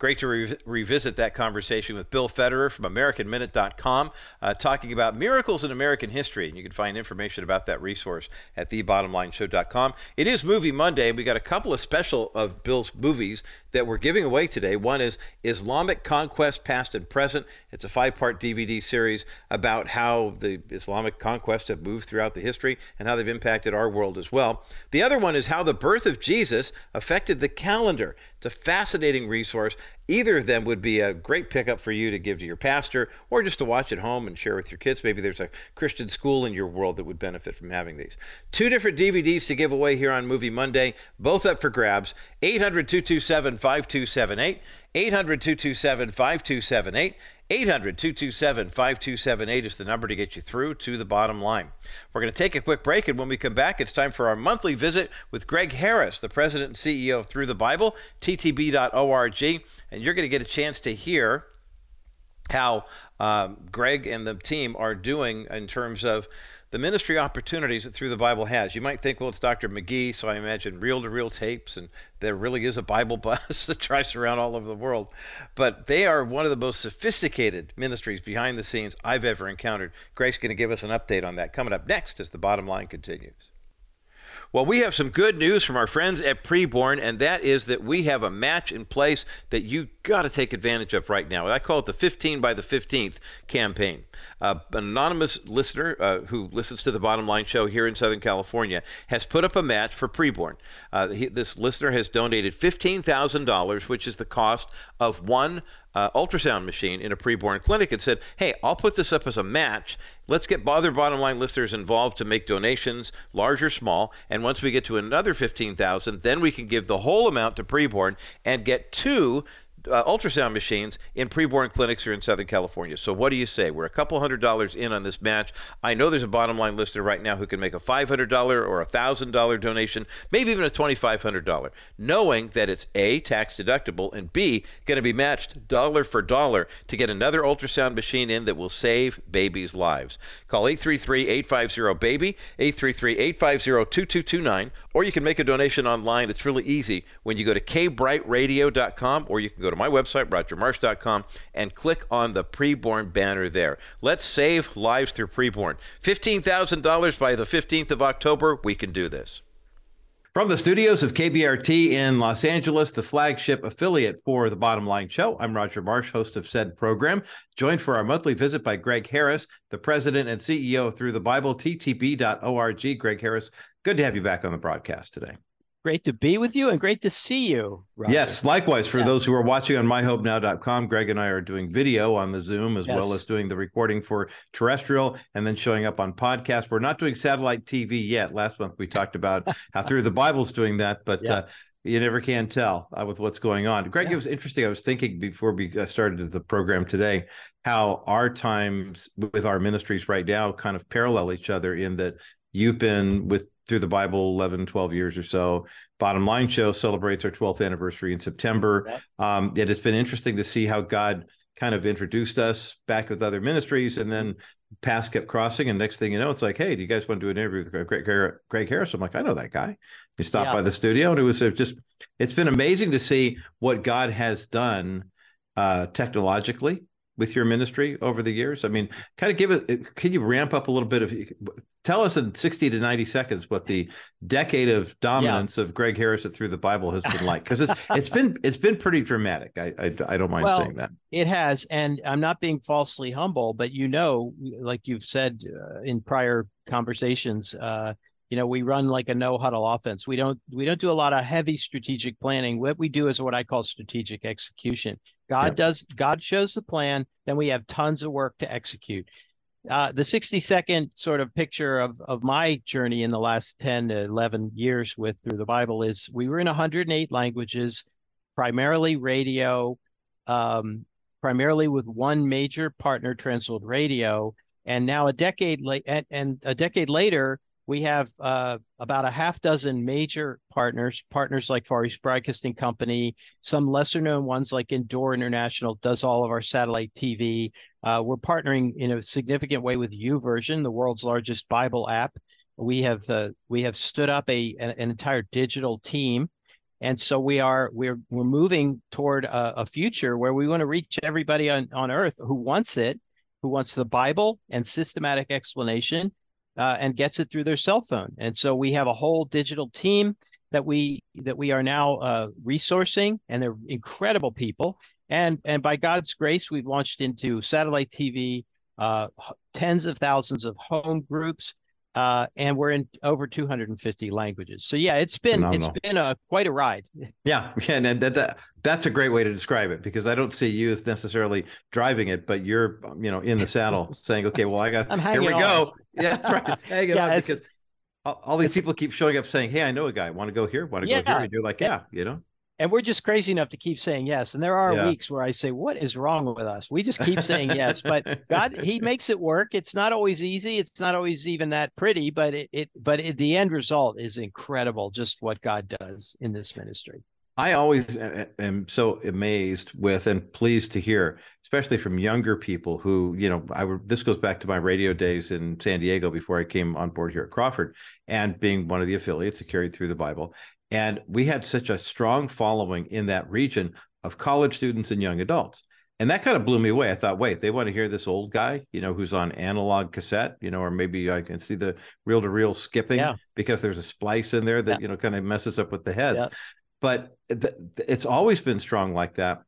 Great to re- revisit that conversation with Bill Federer from AmericanMinute.com, uh, talking about miracles in American history. And you can find information about that resource at TheBottomLineShow.com. It is Movie Monday, we got a couple of special of Bill's movies that we're giving away today. One is Islamic Conquest Past and Present. It's a five part DVD series about how the Islamic conquests have moved throughout the history and how they've impacted our world as well. The other one is How the Birth of Jesus Affected the Calendar. It's a fascinating resource. Either of them would be a great pickup for you to give to your pastor or just to watch at home and share with your kids. Maybe there's a Christian school in your world that would benefit from having these. Two different DVDs to give away here on Movie Monday, both up for grabs. 800 227 5278. 800 227 5278. 800 227 5278 is the number to get you through to the bottom line. We're going to take a quick break, and when we come back, it's time for our monthly visit with Gregg Harris, the president and CEO of Thru the Bible, ttb.org. And you're going to get a chance to hear how um, Gregg and the team are doing in terms of the ministry opportunities that Thru the Bible has. You might think, well, it's Dr. McGee, so I imagine reel to reel tapes, and there really is a Bible [LAUGHS] bus that drives around all over the world. But they are one of the most sophisticated ministries behind the scenes I've ever encountered. Gregg's going to give us an update on that coming up next as the bottom line continues. Well, we have some good news from our friends at Preborn, and that is that we have a match in place that you got to take advantage of right now. I call it the 15 by the 15th campaign. Uh, an anonymous listener uh, who listens to the Bottom Line Show here in Southern California has put up a match for Preborn. Uh, he, this listener has donated $15,000, which is the cost of one uh, ultrasound machine in a preborn clinic and said, Hey, I'll put this up as a match. Let's get other bottom line listeners involved to make donations, large or small. And once we get to another 15,000, then we can give the whole amount to preborn and get two uh, ultrasound machines in preborn clinics here in Southern California. So what do you say? We're a couple hundred dollars in on this match. I know there's a bottom line listener right now who can make a $500 or a $1,000 donation, maybe even a $2,500, knowing that it's A, tax deductible, and B, going to be matched dollar for dollar to get another ultrasound machine in that will save babies' lives. Call 833-850-BABY, 833-850-2229, or you can make a donation online. It's really easy when you go to kbrightradio.com or you can go to my website, rogermarsh.com, and click on the preborn banner there. Let's save lives through preborn. $15,000 by the 15th of October. We can do this. From the studios of KBRT in Los Angeles, the flagship affiliate for the Bottom Line Show, I'm Roger Marsh, host of said program, joined for our monthly visit by Gregg Harris, the president and CEO Thru the Bible, ttb.org. Gregg Harris, good to have you back on the broadcast today. Great to be with you and great to see you. Roger. Yes, likewise. For yeah. those who are watching on myhopenow.com, Gregg and I are doing video on the Zoom as yes. well as doing the recording for terrestrial and then showing up on podcast. We're not doing satellite TV yet. Last month we talked about [LAUGHS] how Thru the Bible's doing that, but yeah. uh, you never can tell uh, with what's going on. Gregg, yeah. it was interesting. I was thinking before we uh, started the program today how our times with our ministries right now kind of parallel each other in that you've been with Thru the Bible 11, 12 years or so. Bottom Line Show celebrates our 12th anniversary in September. Um, it has been interesting to see how God kind of introduced us back with other ministries and then paths kept crossing. And next thing you know, it's like, hey, do you guys want to do an interview with Gregg, Gregg, Gregg Harris? I'm like, I know that guy. He stopped yeah. by the studio and it was just, it's been amazing to see what God has done uh, technologically with your ministry over the years? I mean, kind of give it, can you ramp up a little bit of, tell us in 60 to 90 seconds what the decade of dominance yeah. of Gregg Harris Thru the Bible has been like? Because it's, [LAUGHS] it's been, it's been pretty dramatic. I, I, I don't mind well, saying that. It has. And I'm not being falsely humble, but you know, like you've said uh, in prior conversations, uh, you know we run like a no huddle offense we don't we don't do a lot of heavy strategic planning what we do is what i call strategic execution God yeah. does God shows the plan, then we have tons of work to execute. Uh, the 60 second sort of picture of, of my journey in the last 10 to 11 years with Thru the Bible is we were in 108 languages, primarily radio, um, primarily with one major partner, Transworld Radio. And now a decade late and, and a decade later, we have uh, about a half dozen major partners, partners like Far East Broadcasting Company, some lesser known ones like Endure International does all of our satellite TV. Uh, we're partnering in a significant way with YouVersion, the world's largest Bible app. We have uh, we have stood up a an, an, entire digital team, and so we are we're we're moving toward a, a future where we want to reach everybody on on Earth who wants it, who wants the Bible and systematic explanation uh, and gets it through their cell phone. And so we have a whole digital team that we that we are now uh, resourcing, and they're incredible people. And and by God's grace, we've launched into satellite TV, uh, tens of thousands of home groups, uh, and we're in over 250 languages. So yeah, it's been Phenomenal. it's been a quite a ride. [LAUGHS] Yeah, yeah. and that, that that's a great way to describe it because I don't see you as necessarily driving it, but you're you know in the saddle [LAUGHS] saying, okay, well I got here we on. go. [LAUGHS] Yeah, that's right. Hanging yeah, on because all, all these people keep showing up saying, hey, I know a guy. Want to go here? Want to yeah, go here? And you're like, yeah, you know and we're just crazy enough to keep saying yes. And there are yeah. weeks where I say, "What is wrong with us?" We just keep saying yes, but [LAUGHS] God, He makes it work. It's not always easy. It's not always even that pretty, but it, it but it, the end result is incredible. Just what God does in this ministry. I always am so amazed with and pleased to hear, especially from younger people who, you know, I this goes back to my radio days in San Diego before I came on board here at Crawford, and being one of the affiliates that carried Thru the Bible, and we had such a strong following in that region of college students and young adults. And that kind of blew me away. I thought, wait, they want to hear this old guy, you know, who's on analog cassette, you know, or maybe I can see the reel to reel skipping yeah. because there's a splice in there that, yeah. you know, kind of messes up with the heads. Yeah. But th- it's always been strong like that.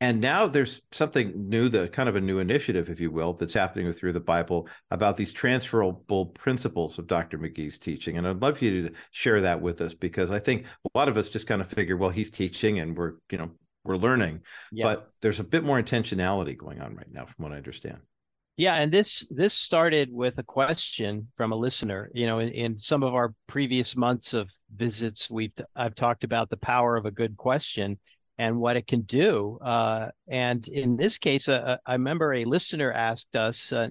And now there's something new, the kind of a new initiative, if you will, that's happening Thru the Bible about these transferable principles of Dr. McGee's teaching. And I'd love you to share that with us because I think a lot of us just kind of figure, well, he's teaching and we're, you know, we're learning. Yeah. But there's a bit more intentionality going on right now, from what I understand. Yeah, and this this started with a question from a listener. You know, in, in some of our previous months of visits, we've I've talked about the power of a good question and what it can do. Uh, and in this case, uh, uh I remember a listener asked us, uh,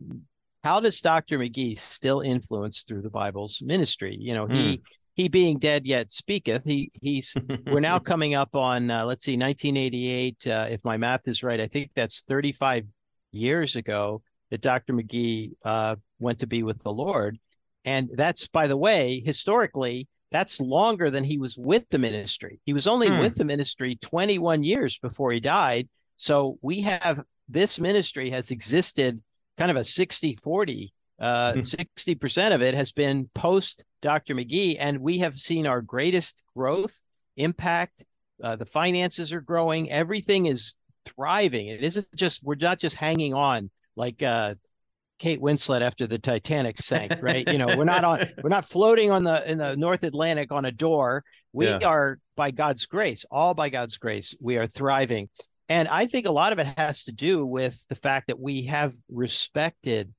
"How does Dr. McGee still influence Thru the Bible's ministry?" You know, he. Mm. He being dead yet speaketh. He he's. [LAUGHS] we're now coming up on uh, let's see, 1988. Uh, if my math is right, I think that's 35 years ago that Dr. McGee went to be with the Lord, and that's by the way, historically, that's longer than he was with the ministry. He was only hmm. with the ministry 21 years before he died. So we have this ministry has existed kind of a 60 40. Uh, 60% hmm. of it has been post Dr. McGee, and we have seen our greatest growth, impact. Uh, the finances are growing, everything is thriving. It isn't just, we're not just hanging on like uh, Kate Winslet after the Titanic sank, right? you know, we're not on [LAUGHS] we're not floating on the in the North Atlantic on a door. We yeah. are by God's grace, all by God's grace, we are thriving. And I think a lot of it has to do with the fact that we have respected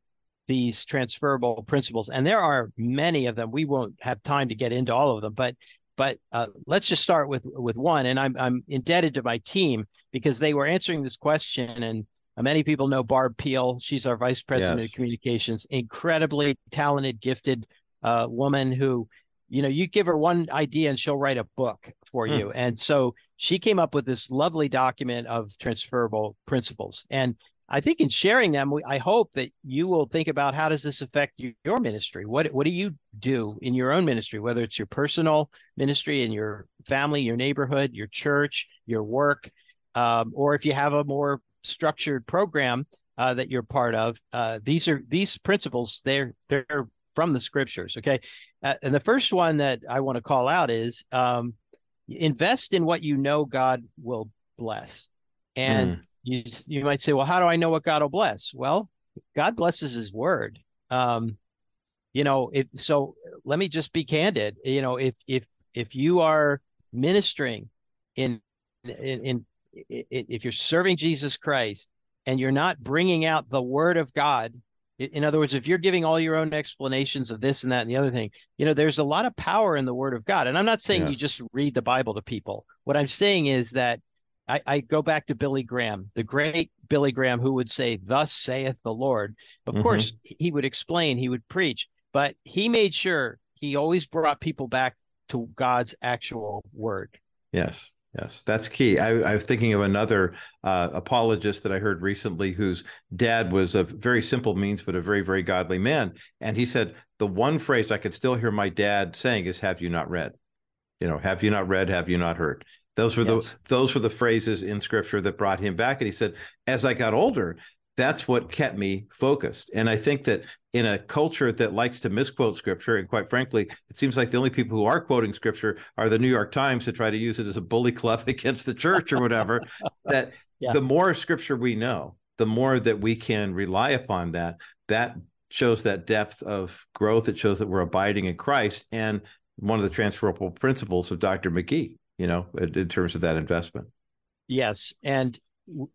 these transferable principles and there are many of them we won't have time to get into all of them but but uh, let's just start with with one and i'm i'm indebted to my team because they were answering this question and many people know Barb Peel. She's our vice president yes. of communications, incredibly talented, gifted uh, woman who, you know, you give her one idea and she'll write a book for mm. you. And so she came up with this lovely document of transferable principles. And I think in sharing them, we, I hope that you will think about how does this affect you, your ministry? What what do you do in your own ministry, whether it's your personal ministry in your family, your neighborhood, your church, your work, um, or if you have a more structured program uh, that you're part of, uh, these are these principles. They're they're from the scriptures. Okay, uh, and the first one that I want to call out is um, invest in what you know God will bless. And mm. you you might say, well, how do I know what God will bless? Well, God blesses His Word. Um, you know, if so, let me just be candid. You know, if if if you are ministering in in, in if you're serving Jesus Christ and you're not bringing out the word of God, in other words, if you're giving all your own explanations of this and that and the other thing, you know, there's a lot of power in the word of God. And I'm not saying you just read the Bible to people. What I'm saying is that I, I, go back to Billy Graham, the great Billy Graham, who would say, Thus saith the Lord. Of mm-hmm. course, he would explain, he would preach, but he made sure he always brought people back to God's actual word. Yes. Yes, that's key. I, am thinking of another uh, apologist that I heard recently whose dad was a very simple means, but a very, very godly man. And he said, the one phrase I could still hear my dad saying is, Have you not read? You know, have you not read? Have you not heard? Those were yes. the those were the phrases in scripture that brought him back. And he said, as I got older, that's what kept me focused. And I think that in a culture that likes to misquote scripture, and quite frankly, it seems like the only people who are quoting scripture are the New York Times to try to use it as a bully club [LAUGHS] against the church or whatever. [LAUGHS] that yeah. the more scripture we know, the more that we can rely upon that. That shows that depth of growth. It shows that we're abiding in Christ. And one of the transferable principles of Dr. McGee, you know, in, in terms of that investment. Yes. And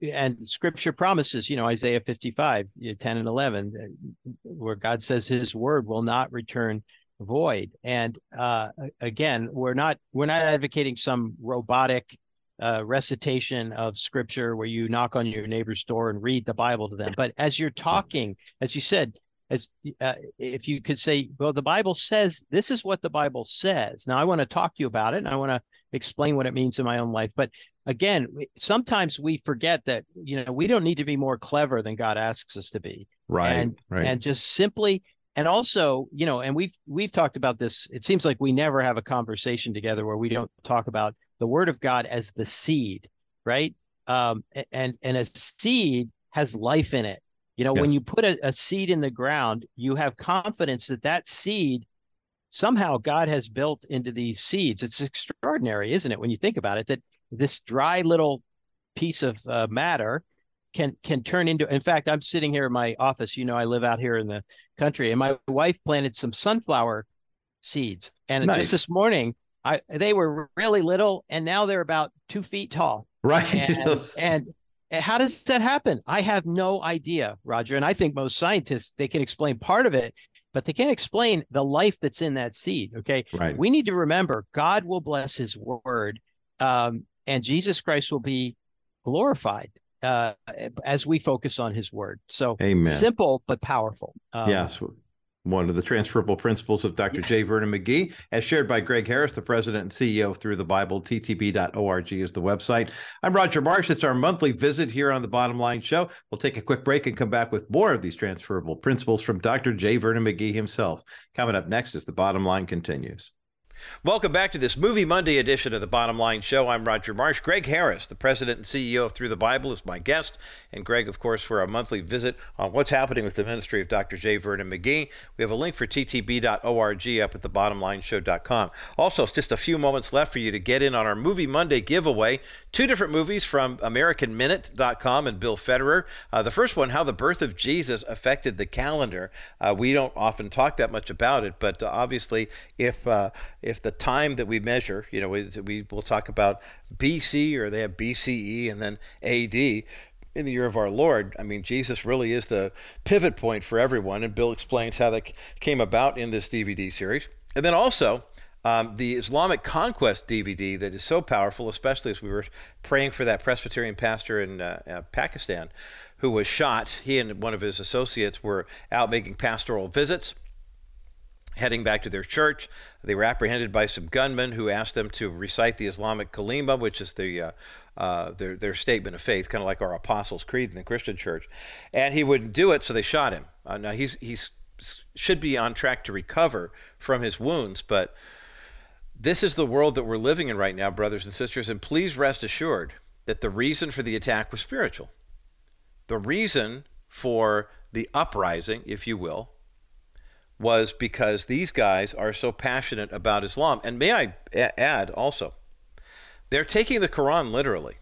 and scripture promises, you know, Isaiah 55, 10 and 11, where God says his word will not return void. And uh, again, we're not we're not advocating some robotic uh, recitation of scripture where you knock on your neighbor's door and read the Bible to them. But as you're talking, as you said, as uh, if you could say, well, the Bible says this is what the Bible says. Now I want to talk to you about it, and I want to explain what it means in my own life. But again, sometimes we forget that you know we don't need to be more clever than God asks us to be. Right. And, right. and just simply and also you know and we've we've talked about this it seems like we never have a conversation together where we don't talk about the word of god as the seed right um and and a seed has life in it you know yes. when you put a, a seed in the ground you have confidence that that seed somehow god has built into these seeds it's extraordinary isn't it when you think about it that this dry little piece of uh, matter can can turn into in fact i'm sitting here in my office you know i live out here in the country and my wife planted some sunflower seeds and nice. just this morning i they were really little and now they're about two feet tall. Right. And, [LAUGHS] and, and how does that happen? I have no idea roger and i think most scientists they can explain part of it but they can't explain the life that's in that seed okay? Right. We need to remember god will bless his word um, and Jesus Christ will be glorified uh, as we focus on His Word. So, Amen. simple but powerful. Um, yes, one of the transferable principles of Dr. Yeah. J. Vernon McGee, as shared by Gregg Harris, the president and CEO of Thru the Bible. TTB.org is the website. I'm Roger Marsh. It's our monthly visit here on the Bottom Line Show. We'll take a quick break and come back with more of these transferable principles from Dr. J. Vernon McGee himself. Coming up next as the Bottom Line continues. Welcome back to this Movie Monday edition of the Bottom Line Show. I'm Roger Marsh. Gregg Harris, the president and CEO of Thru the Bible, is my guest. And Gregg, of course, for our monthly visit on what's happening with the ministry of Dr. J. Vernon McGee. We have a link for ttb.org up at thebottomlineshow.com. Also, it's just a few moments left for you to get in on our Movie Monday giveaway. Two different movies from AmericanMinute.com and Bill Federer. Uh, the first one, How the Birth of Jesus Affected the Calendar. Uh, we don't often talk that much about it, but uh, obviously, if uh, if the time that we measure, you know, we, we will talk about BC or they have BCE and then AD in the year of our Lord. I mean, Jesus really is the pivot point for everyone, and Bill explains how that came about in this DVD series. And then also, um, the Islamic Conquest DVD that is so powerful, especially as we were praying for that Presbyterian pastor in uh, uh, Pakistan who was shot. He and one of his associates were out making pastoral visits heading back to their church. They were apprehended by some gunmen who asked them to recite the Islamic Kalima, which is the uh, uh, their their statement of faith, kind of like our Apostles' Creed in the Christian Church. And he wouldn't do it, so they shot him. Uh, now he's he's should be on track to recover from his wounds, but this is the world that we're living in right now, brothers and sisters. And please rest assured that the reason for the attack was spiritual. The reason for the uprising, if you will, was because these guys are so passionate about Islam. And may I add also, they're taking the Quran literally.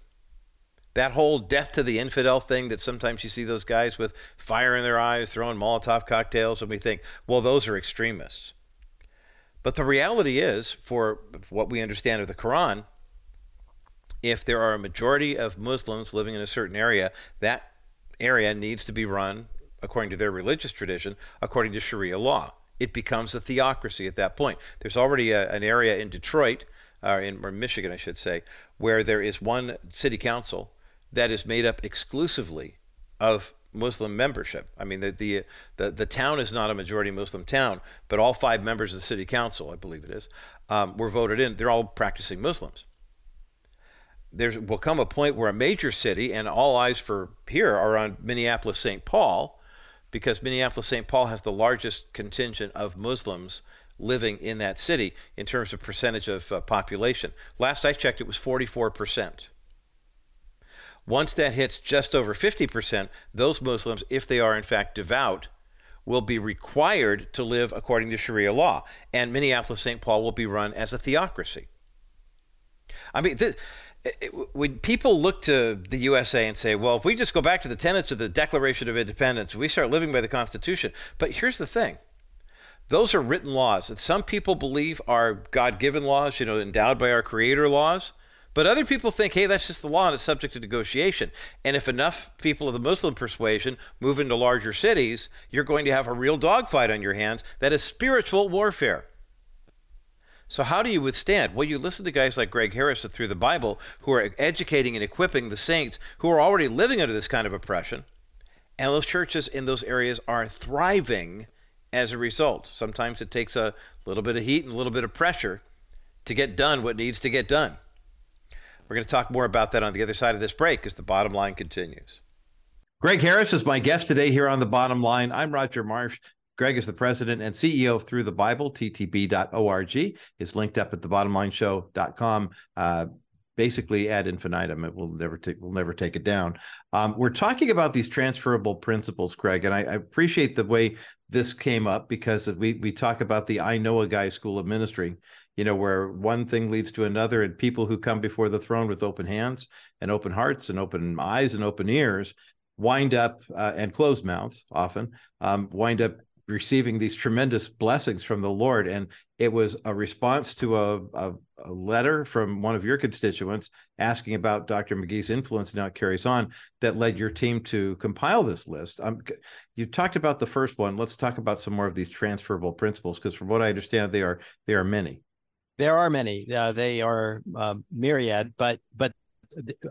That whole death to the infidel thing that sometimes you see those guys with fire in their eyes throwing Molotov cocktails, and we think, well, those are extremists. But the reality is, for what we understand of the Quran, if there are a majority of Muslims living in a certain area, that area needs to be run according to their religious tradition, according to Sharia law. It becomes a theocracy at that point. There's already a, an area in Detroit, uh, in or Michigan, I should say, where there is one city council that is made up exclusively of Muslim membership. I mean, the, the, the, the, town is not a majority Muslim town, but all five members of the city council, I believe it is, um, were voted in. They're all practicing Muslims. There will come a point where a major city, and all eyes for here are on Minneapolis, St. Paul, because Minneapolis St. Paul has the largest contingent of Muslims living in that city in terms of percentage of uh, population. Last I checked, it was 44%. Once that hits just over 50%, those Muslims, if they are in fact devout, will be required to live according to Sharia law. And Minneapolis St. Paul will be run as a theocracy. I mean, this, when people look to the USA and say, well, if we just go back to the tenets of the Declaration of Independence, we start living by the Constitution. But here's the thing those are written laws that some people believe are God given laws, you know, endowed by our Creator laws. But other people think, hey, that's just the law and it's subject to negotiation. And if enough people of the Muslim persuasion move into larger cities, you're going to have a real dogfight on your hands that is spiritual warfare. So, how do you withstand? Well, you listen to guys like Gregg Harris Thru the Bible who are educating and equipping the saints who are already living under this kind of oppression. And those churches in those areas are thriving as a result. Sometimes it takes a little bit of heat and a little bit of pressure to get done what needs to get done. We're going to talk more about that on the other side of this break as the bottom line continues. Gregg Harris is my guest today here on the bottom line. I'm Roger Marsh. Gregg is the president and CEO of Thru the Bible, ttb.org. is linked up at thebottomlineshow.com. Uh, basically ad infinitum. It will never take will never take it down. Um, we're talking about these transferable principles, Gregg, and I, I, appreciate the way this came up because we we talk about the I know a guy school of ministry, you know, where one thing leads to another, and people who come before the throne with open hands and open hearts and open eyes and open ears wind up uh, and closed mouths often um, wind up receiving these tremendous blessings from the Lord. And it was a response to a, a, a, letter from one of your constituents asking about Dr. McGee's influence now it carries on that led your team to compile this list. Um, you talked about the first one. Let's talk about some more of these transferable principles because from what I understand, they are they are many. There are many. Uh, they are um, myriad, but but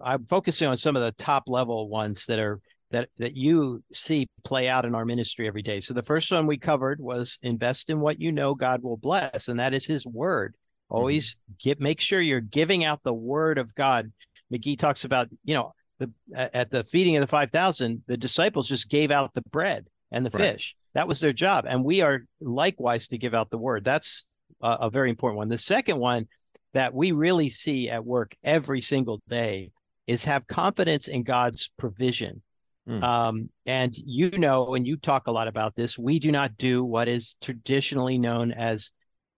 I'm focusing on some of the top level ones that are that that you see play out in our ministry every day. So the first one we covered was invest in what you know God will bless, and that is His Word. Always mm-hmm. get make sure you're giving out the Word of God. McGee talks about you know the at the feeding of the five thousand, the disciples just gave out the bread and the right. fish. That was their job, and we are likewise to give out the Word. That's a, a very important one. The second one that we really see at work every single day is have confidence in God's provision. Mm. Um, and you know, and you talk a lot about this, we do not do what is traditionally known as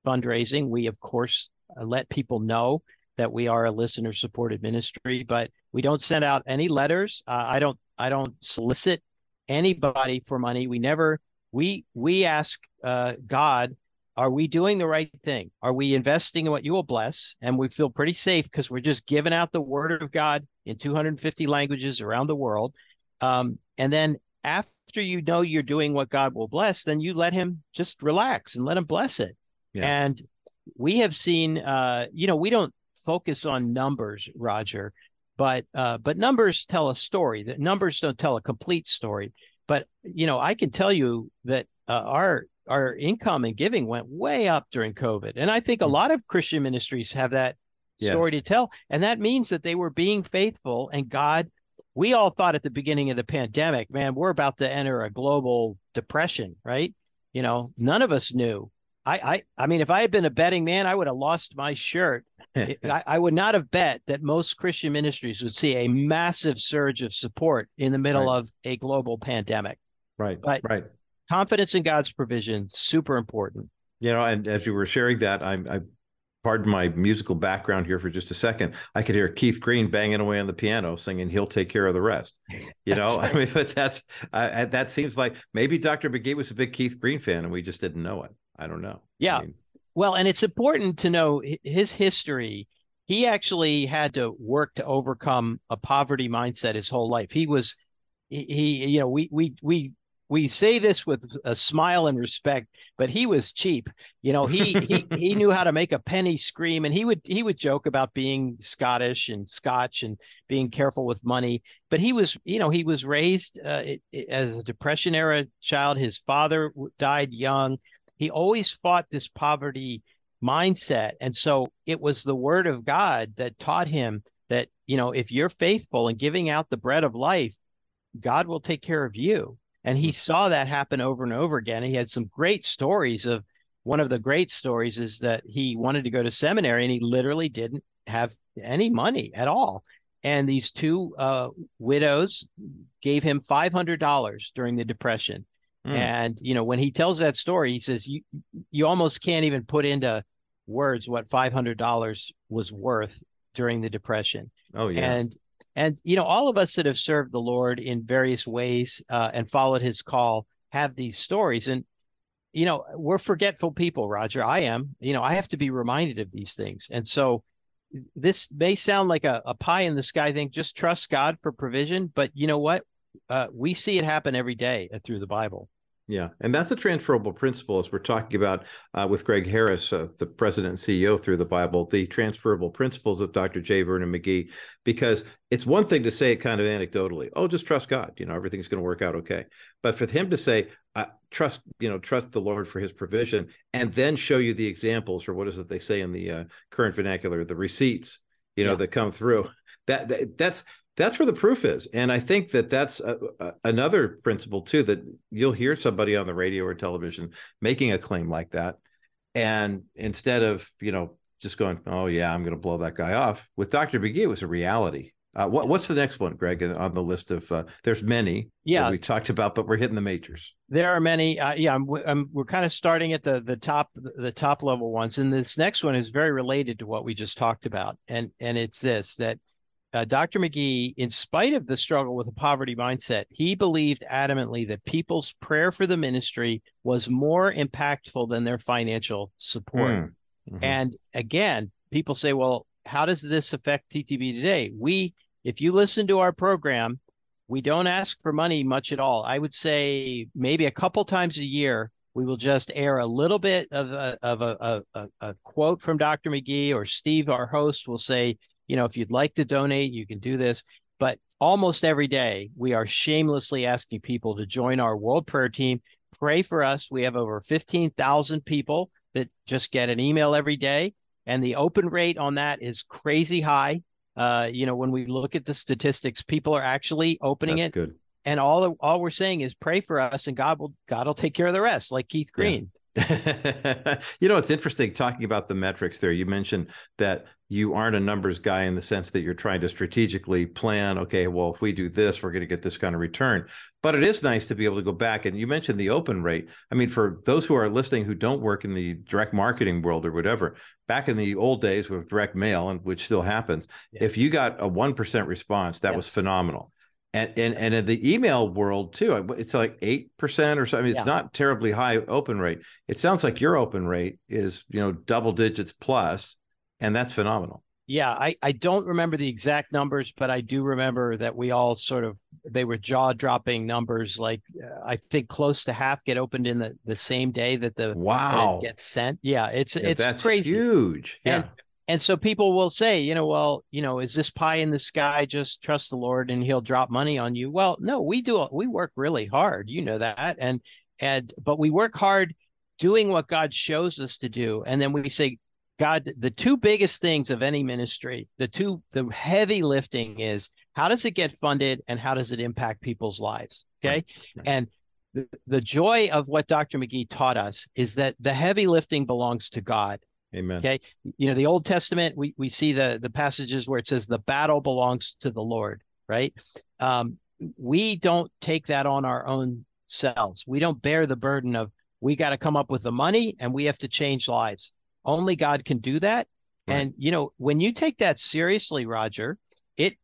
fundraising. We, of course, uh, let people know that we are a listener supported ministry, but we don't send out any letters. Uh, I don't, I don't solicit anybody for money. We never, we, we ask uh, God are we doing the right thing? Are we investing in what you will bless? And we feel pretty safe because we're just giving out the word of God in 250 languages around the world. Um, and then after you know you're doing what God will bless, then you let Him just relax and let Him bless it. Yeah. And we have seen, uh, you know, we don't focus on numbers, Roger, but uh, but numbers tell a story. That numbers don't tell a complete story. But you know, I can tell you that uh, our our income and giving went way up during COVID. And I think a hmm. lot of Christian ministries have that story yes. to tell. And that means that they were being faithful and God, we all thought at the beginning of the pandemic, man, we're about to enter a global depression, right? You know, none of us knew. I I I mean, if I had been a betting man, I would have lost my shirt. [LAUGHS] I, I, would not have bet that most Christian ministries would see a massive surge of support in the middle right. of a global pandemic. Right. But right confidence in God's provision, super important. You know, and as you were sharing that, I'm, I, pardon my musical background here for just a second. I could hear Keith Green banging away on the piano, singing "He'll take care of the rest." You know, right. [LAUGHS] I mean, but that's uh, that seems like maybe Dr. McGee was a big Keith Green fan, and we just didn't know it. I don't know. Yeah. I mean, well, and it's important to know his history. He actually had to work to overcome a poverty mindset his whole life. He was he, he you know we we we we say this with a smile and respect, but he was cheap. You know, he he [LAUGHS] he knew how to make a penny scream, and he would he would joke about being Scottish and Scotch and being careful with money. But he was, you know, he was raised uh, as a Depression era child. His father died young. He always fought this poverty mindset, and so it was the Word of God that taught him that you know if you're faithful and giving out the bread of life, God will take care of you and he saw that happen over and over again. He had some great stories of one of the great stories is that he wanted to go to seminary and he literally didn't have any money at all. And these two uh, widows gave him $500 during the depression. Mm. And, you know, when he tells that story, he says, you, you almost can't even put into words what $500 was worth during the depression. Oh, yeah. And and, you know, all of us that have served the Lord in various ways uh, and followed his call have these stories. And, you know, we're forgetful people, Roger. I am. You know, I have to be reminded of these things. And so this may sound like a, a pie in the sky thing. Just trust God for provision. But you know what? Uh, we see it happen every day Thru the Bible. Yeah, and that's a transferable principle as we're talking about uh, with Gregg Harris, uh, the president and CEO Thru the Bible, the transferable principles of Dr. J. Vernon McGee, because it's one thing to say it kind of anecdotally, oh, just trust God, you know, everything's going to work out okay. But for him to say, uh, trust, you know, trust the Lord for his provision, and then show you the examples, or what is it they say in the uh, current vernacular, the receipts, you know, yeah. that come through. That, that that's that's where the proof is. And i think that that's a, a, another principle too that you'll hear somebody on the radio or television making a claim like that. And instead of you know just going oh yeah i'm going to blow that guy off with dr mcgee it was a reality. Uh, what, what's the next one gregg on the list of uh, there's many yeah. we talked about but we're hitting the majors. There are many. Uh, yeah I'm, I'm, we're kind of starting at the the top the top level ones. And this next one is very related to what we just talked about. And and it's this that uh, Dr. McGee, in spite of the struggle with a poverty mindset, he believed adamantly that people's prayer for the ministry was more impactful than their financial support. Mm. Mm-hmm. And again, people say, well, how does this affect TTB today? We, if you listen to our program, we don't ask for money much at all. I would say maybe a couple times a year we will just air a little bit of a, of a, a, a quote from Dr. McGee or Steve, our host, will say, you know, if you'd like to donate, you can do this. But almost every day, we are shamelessly asking people to join our World Prayer Team. Pray for us. We have over 15,000 people that just get an email every day. And the open rate on that is crazy high. Uh, you know, when we look at the statistics, people are actually opening That's it. good. And all all we're saying is pray for us, and God will God will take care of the rest, like Keith Green. Yeah. [LAUGHS] you know, it's interesting talking about the metrics there. You mentioned that you aren't a numbers guy in the sense that you're trying to strategically plan, okay, well, if we do this, we're going to get this kind of return. But it is nice to be able to go back. And you mentioned the open rate. I mean, for those who are listening who don't work in the direct marketing world or whatever, back in the old days with direct mail, and which still happens, yeah. if you got a 1% response, that yes. was phenomenal. And, and and in the email world too, it's like eight percent or so. I mean, it's yeah. not terribly high open rate. It sounds like your open rate is you know double digits plus, and that's phenomenal. Yeah, I, I don't remember the exact numbers, but I do remember that we all sort of they were jaw dropping numbers. Like uh, I think close to half get opened in the, the same day that the wow gets sent. Yeah, it's yeah, it's that's crazy, huge. Yeah. And, and so people will say, you know, well, you know, is this pie in the sky? Just trust the Lord and He'll drop money on you. Well, no, we do. We work really hard. You know that, and and but we work hard doing what God shows us to do, and then we say, God, the two biggest things of any ministry, the two, the heavy lifting is how does it get funded and how does it impact people's lives? Okay, right. And the, the joy of what Dr. McGee taught us is that the heavy lifting belongs to God Amen. Okay. You know, the Old Testament, we, we see the, the passages where it says the battle belongs to the Lord, right? Um, we don't take that on our own selves. We don't bear the burden of, we got to come up with the money and we have to change lives. Only God can do that. Right. And, you know, when you take that seriously, Roger, it,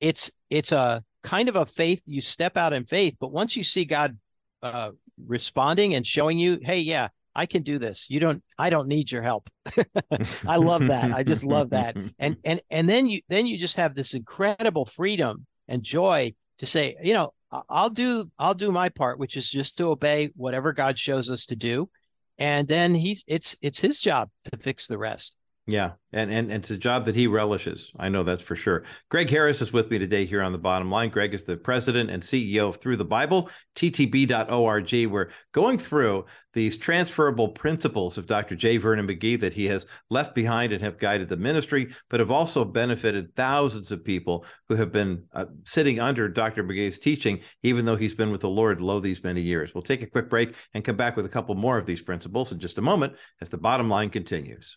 it's, it's a kind of a faith, you step out in faith, but once you see God uh, responding and showing you, hey, yeah, I can do this. You don't I don't need your help. [LAUGHS] I love that. I just love that. [LAUGHS] And and and then you then you just have this incredible freedom and joy to say, you know, I'll do I'll do my part, which is just to obey whatever God shows us to do. And then he's it's it's his job to fix the rest. Yeah, and, and and it's a job that he relishes. I know that's for sure. Gregg Harris is with me today here on the bottom line. Gregg is the president and CEO of Thru the Bible, ttb.org. We're going through these transferable principles of Dr. J. Vernon McGee that he has left behind and have guided the ministry, but have also benefited thousands of people who have been uh, sitting under Dr. McGee's teaching, even though he's been with the Lord low these many years. We'll take a quick break and come back with a couple more of these principles in just a moment as the bottom line continues.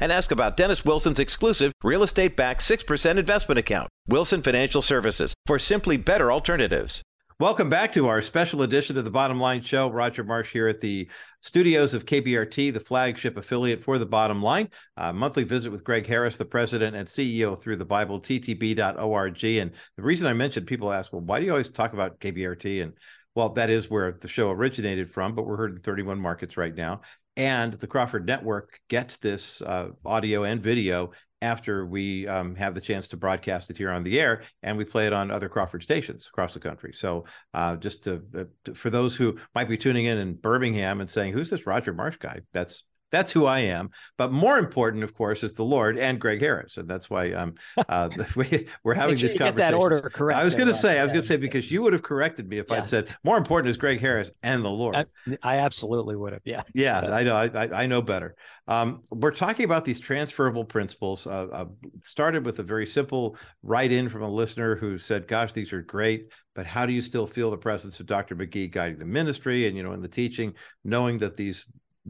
and ask about dennis wilson's exclusive real estate backed 6% investment account wilson financial services for simply better alternatives. Welcome back to our special edition of the bottom line show. Roger marsh here at the studios of kbrt the flagship affiliate for the bottom line. A monthly visit with gregg harris the president and ceo thru the bible ttb.org and the reason i mentioned people ask well why do you always talk about kbrt and well, that is where the show originated from, but we're heard in 31 markets right now. And the Crawford Network gets this uh, audio and video after we um, have the chance to broadcast it here on the air, and we play it on other Crawford stations across the country. So, uh, just to, uh, to, for those who might be tuning in in Birmingham and saying, "Who's this Roger Marsh guy?" That's That's who I am. But more important, of course, is the Lord and Gregg Harris, and that's why um, [LAUGHS] uh, [LAUGHS] we, we're having sure this conversation. Get that order correct. I was going to say, I was going to say because you would have corrected me if Yes. I'd said more important is Gregg Harris and the Lord. I, I absolutely would have. Yeah. Yeah, I know. I, I I know better. Um, we're talking about these transferable principles. Uh, uh, started with a very simple write-in from a listener who said, "Gosh, these are great, but how do you still feel the presence of Dr. McGee guiding the ministry and you know in the teaching, knowing that these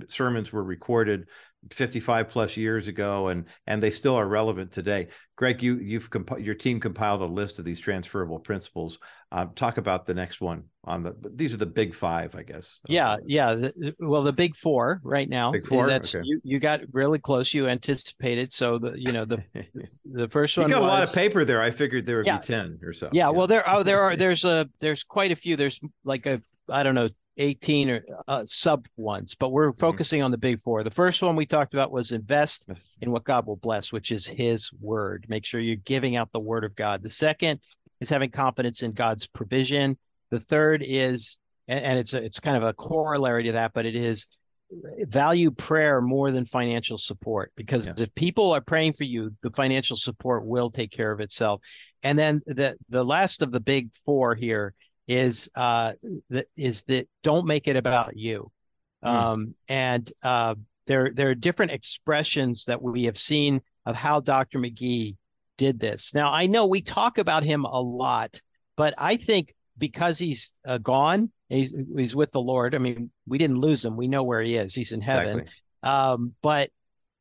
sermons were recorded 55 plus years ago and and they still are relevant today gregg you you've comp- your team compiled a list of these transferable principles uh, talk about the next one on the these are the big five i guess Yeah, Uh, yeah. The, well, the big four right now. Big four? That's Okay. you. You got really close. You anticipated. So the you know the [LAUGHS] the first one you got a lot of paper there i figured there would Yeah. be 10 or so Yeah, well, there oh there are [LAUGHS] there's a there's quite a few. There's like a I don't know 18 or uh, sub ones, but we're focusing on the big four. The first one we talked about was invest in what God will bless, which is His word. Make sure you're giving out the word of God. The second is having confidence in God's provision. The third is, and, and it's a, it's kind of a corollary to that, but it is value prayer more than financial support because if people are praying for you, the financial support will take care of itself. And then the the last of the big four here is uh that is that don't make it about you. Mm. Um and uh there there are different expressions that we have seen of how Dr. McGee did this. Now I know we talk about him a lot, but I think because he's uh, gone, he's, he's with the Lord. I mean, we didn't lose him. We know where he is. He's in heaven. exactly. Um, but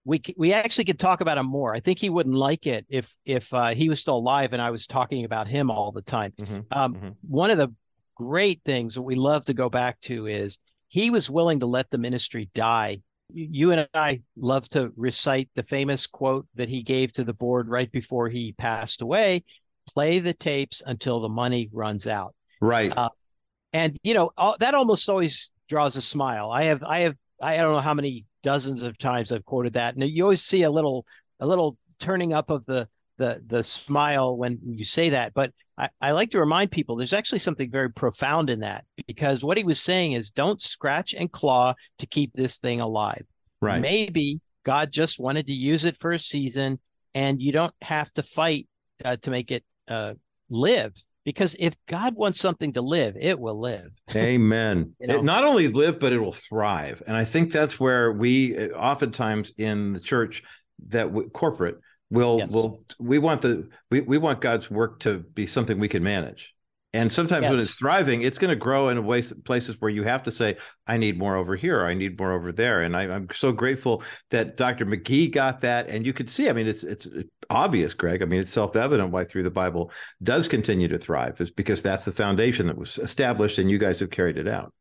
we we actually could talk about him more. I think he wouldn't like it if if uh, he was still alive and I was talking about him all the time. Mhm, Um, mhm. One of the great things that we love to go back to is he was willing to let the ministry die. You you and I love to recite the famous quote that he gave to the board right before he passed away: "Play the tapes until the money runs out." right Uh, and you know all, that almost always draws a smile i have i have i don't know how many dozens of times i've quoted that. And you always see a little a little turning up of the the the smile when you say that. But I, I like to remind people there's actually something very profound in that because what he was saying is don't scratch and claw to keep this thing alive. Right. Maybe god just wanted to use it for a season and you don't have to fight uh, to make it uh, live because if god wants something to live it will live Amen. [LAUGHS] You know? It not only live, but it will thrive. And I think that's where we uh, oftentimes in the church that w- corporate will Yes. will we want the we, we want God's work to be something we can manage. And sometimes when it's thriving, it's going to grow in ways places where you have to say, I need more over here, I need more over there. And I, I'm so grateful that Dr. McGee got that. And you could see, I mean, it's it's obvious, Gregg. I mean, it's self-evident why Thru the Bible does continue to thrive, is because that's the foundation that was established and you guys have carried it out.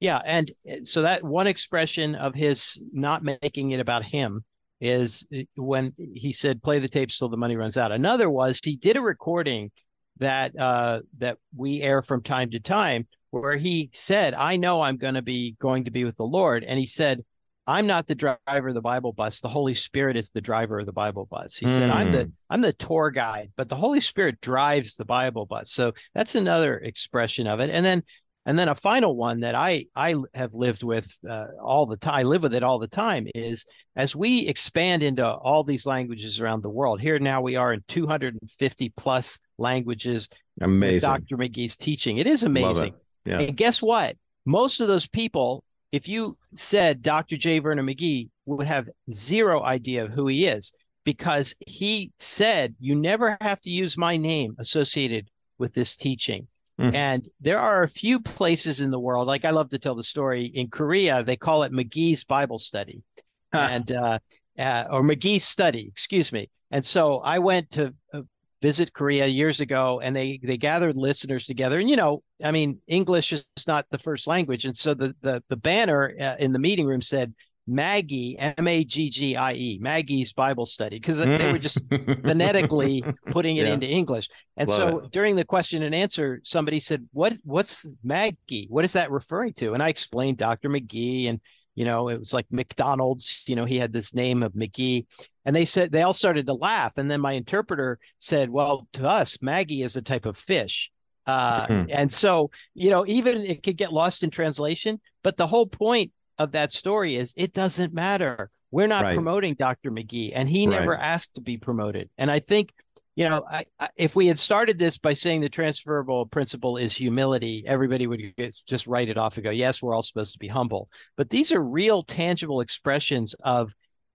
yeah and uh, so that one expression of his not making it about him is uh, when he said play the tapes till the money runs out another was he did a recording that uh that we air from time to time where he said i know i'm going to be going to be with the lord and he said i'm not the driver of the bible bus. The holy spirit is the driver of the bible bus. He said i'm the i'm the tour guide but the holy spirit drives the bible bus. So that's another expression of it. And then and then a final one that i i have lived with uh, all the time i live with it all the time is as we expand into all these languages around the world here now we are in 250 plus languages Amazing. dr mcgee's teaching it is amazing it. Yeah. and guess what? Most of those people, if you said Dr. J. Vernon McGee, would have zero idea of who he is because he said, You never have to use my name associated with this teaching. Mm. And there are a few places in the world, like I love to tell the story in Korea, they call it McGee's Bible Study [LAUGHS] and uh, uh, or McGee's Study, excuse me. And so I went to uh, visit Korea years ago, and they they gathered listeners together. And you know, I mean, English is not the first language, and so the the the banner uh, in the meeting room said Maggie M A G G I E Maggie's Bible Study because they were just [LAUGHS] phonetically putting it Yeah. into English. And Love so during the question and answer, somebody said, "What what's Maggie? What is that referring to?" And I explained Dr. McGee, and you know, it was like McDonald's. You know, he had this name of McGee, and they said they all started to laugh. And then my interpreter said, "Well, to us, Maggie is a type of fish." Uh, Mhm. And so, you know, even it could get lost in translation, but the whole point of that story is it doesn't matter. We're not Right. promoting Dr. McGee, and he Right. never asked to be promoted. And I think, you know, I, I, if we had started this by saying the transferable principle is humility, everybody would just write it off and go, "Yes, we're all supposed to be humble." But these are real, tangible expressions of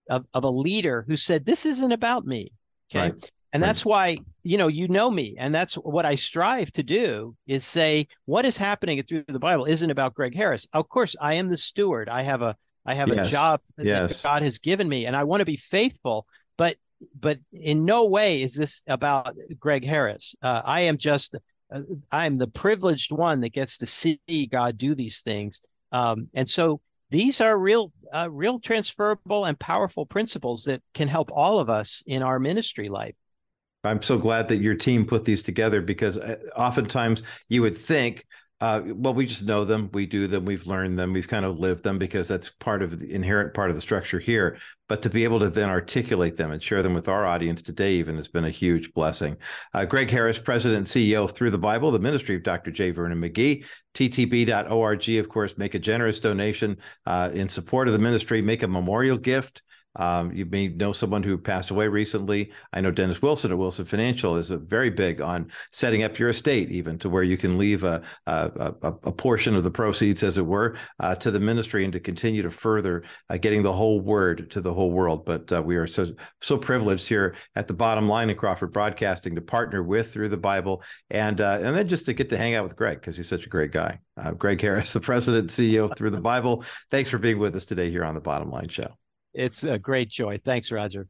of, of a leader who said, "This isn't about me." Okay, Right. And Right. that's why you know you know me, and that's what I strive to do is say what is happening Thru the Bible isn't about Gregg Harris. Of course, I am the steward. I have a I have Yes. a job that Yes. God has given me, and I want to be faithful. But but in no way is this about Gregg Harris. Uh, I am just uh, I'm the privileged one that gets to see God do these things, um, and so these are real uh, real transferable and powerful principles that can help all of us in our ministry life. I'm so glad that your team put these together because uh, oftentimes you would think, uh, well, we just know them, we do them, we've learned them, we've kind of lived them because that's part of the inherent part of the structure here. But to be able to then articulate them and share them with our audience today, even has been a huge blessing. Uh, Gregg Harris, President and CEO of Thru the Bible, the ministry of Dr. J. Vernon McGee, ttb.org, of course, make a generous donation uh, in support of the ministry, make a memorial gift. Um, you may know someone who passed away recently. I know Dennis Wilson at Wilson Financial is very big on setting up your estate, even to where you can leave a a, a, a portion of the proceeds, as it were, uh, to the ministry and to continue to further uh, getting the whole word to the whole world. But uh, we are so so privileged here at the bottom line in Crawford Broadcasting to partner with Thru the Bible and uh, and then just to get to hang out with Gregg because he's such a great guy. Uh, Gregg Harris, the president and CEO Thru the Bible. Thanks for being with us today here on the Bottom Line Show. It's a great joy. Thanks, Roger.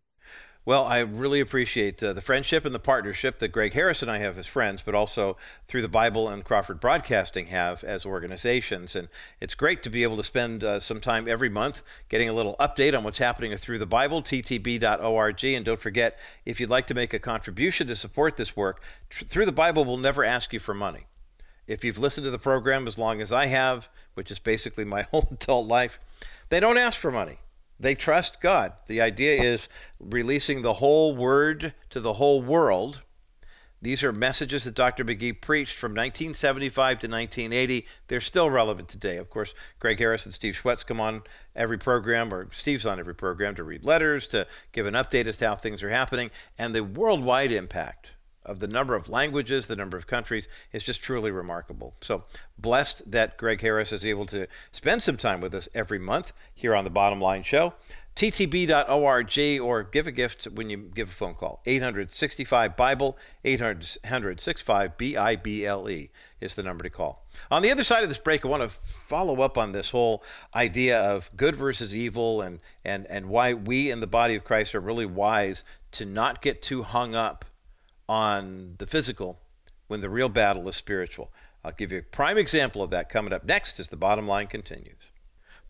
Well, I really appreciate uh, the friendship and the partnership that Gregg Harris and I have as friends, but also Thru the Bible and Crawford Broadcasting have as organizations. And it's great to be able to spend uh, some time every month getting a little update on what's happening Thru the Bible, ttb.org. And don't forget, if you'd like to make a contribution to support this work, tr- Thru the Bible will never ask you for money. If you've listened to the program as long as I have, which is basically my [LAUGHS] whole adult life, they don't ask for money. They trust God. The idea is releasing the whole word to the whole world. These are messages that Dr. McGee preached from 1975 to 1980. They're still relevant today. Of course, Gregg Harris and Steve Schwetz come on every program, or Steve's on every program, to read letters, to give an update as to how things are happening. And the worldwide impact of the number of languages, the number of countries is just truly remarkable. So blessed that Gregg Harris is able to spend some time with us every month here on the Bottom Line Show. ttb.org or give a gift when you give a phone call. 865 Bible, 800 65 B I B L E is the number to call. On the other side of this break, I want to follow up on this whole idea of good versus evil and, and, and why we in the body of Christ are really wise to not get too hung up on the physical when the real battle is spiritual. I'll give you a prime example of that coming up next as the bottom line continues.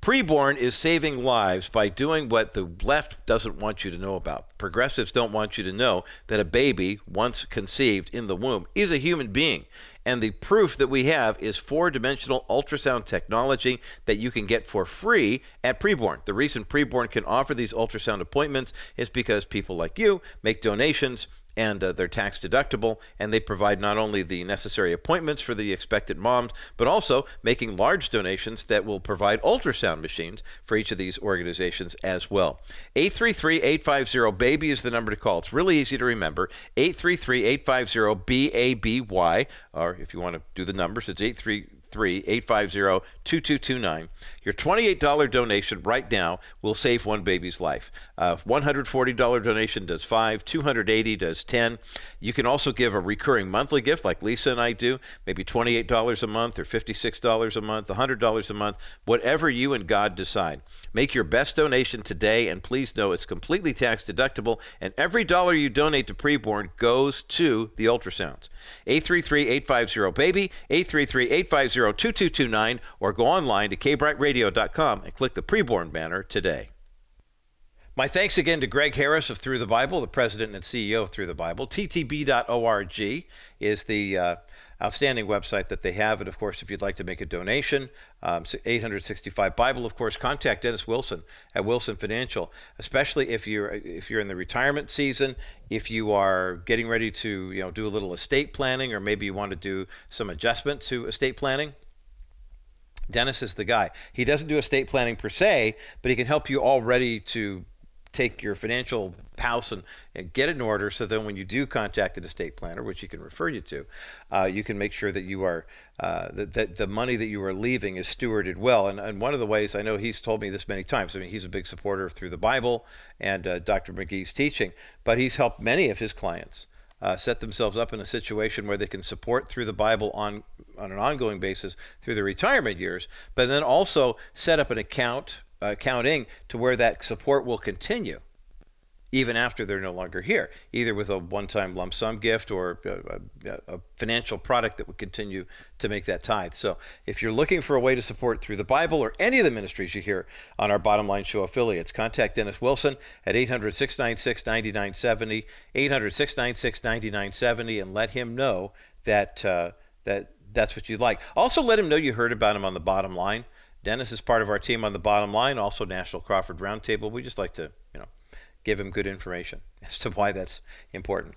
Preborn is saving lives by doing what the left doesn't want you to know about. Progressives don't want you to know that a baby, once conceived in the womb, is a human being. And the proof that we have is four dimensional ultrasound technology that you can get for free at Preborn. The reason Preborn can offer these ultrasound appointments is because people like you make donations and uh, they're tax deductible and they provide not only the necessary appointments for the expected moms but also making large donations that will provide ultrasound machines for each of these organizations as well. 833-850 baby is the number to call. It's really easy to remember. 833-850-BABY or if you want to do the numbers it's 833-850-2229 your $28 donation right now will save one baby's life. Uh, $140 donation does five, 280 does 10. You can also give a recurring monthly gift like Lisa and I do, maybe $28 a month or $56 a month, $100 a month, whatever you and God decide. Make your best donation today, and please know it's completely tax deductible, and every dollar you donate to Preborn goes to the ultrasounds. 833-850-BABY, 833-850-2229, or go online to kbrightradio.com and click the preborn banner today. My thanks again to Gregg Harris of Thru the Bible, the president and CEO of Thru the Bible. ttb.org is the uh, outstanding website that they have. And of course, if you'd like to make a donation, um, 865 Bible, of course, contact Dennis Wilson at Wilson Financial, especially if you're if you're in the retirement season, if you are getting ready to you know do a little estate planning, or maybe you want to do some adjustment to estate planning. Dennis is the guy. He doesn't do estate planning per se, but he can help you already to take your financial house and, and get in order so then when you do contact an estate planner, which he can refer you to, uh, you can make sure that you are uh, that, that the money that you are leaving is stewarded well. And, and one of the ways I know he's told me this many times. I mean, he's a big supporter Thru the Bible and uh, Dr. McGee's teaching, but he's helped many of his clients. Uh, set themselves up in a situation where they can support Thru the Bible on on an ongoing basis through their retirement years, but then also set up an account accounting to where that support will continue even after they're no longer here, either with a one-time lump sum gift or a, a, a, financial product that would continue to make that tithe. So, if you're looking for a way to support Thru the Bible or any of the ministries you hear on our Bottom Line Show affiliates, contact Dennis Wilson at 800-696-9970, 800-696-9970, and let him know that uh, that that's what you'd like. Also, let him know you heard about him on the Bottom Line. Dennis is part of our team on the bottom line, also National Crawford Roundtable. We just like to, you know, give him good information [LAUGHS] as to why that's important.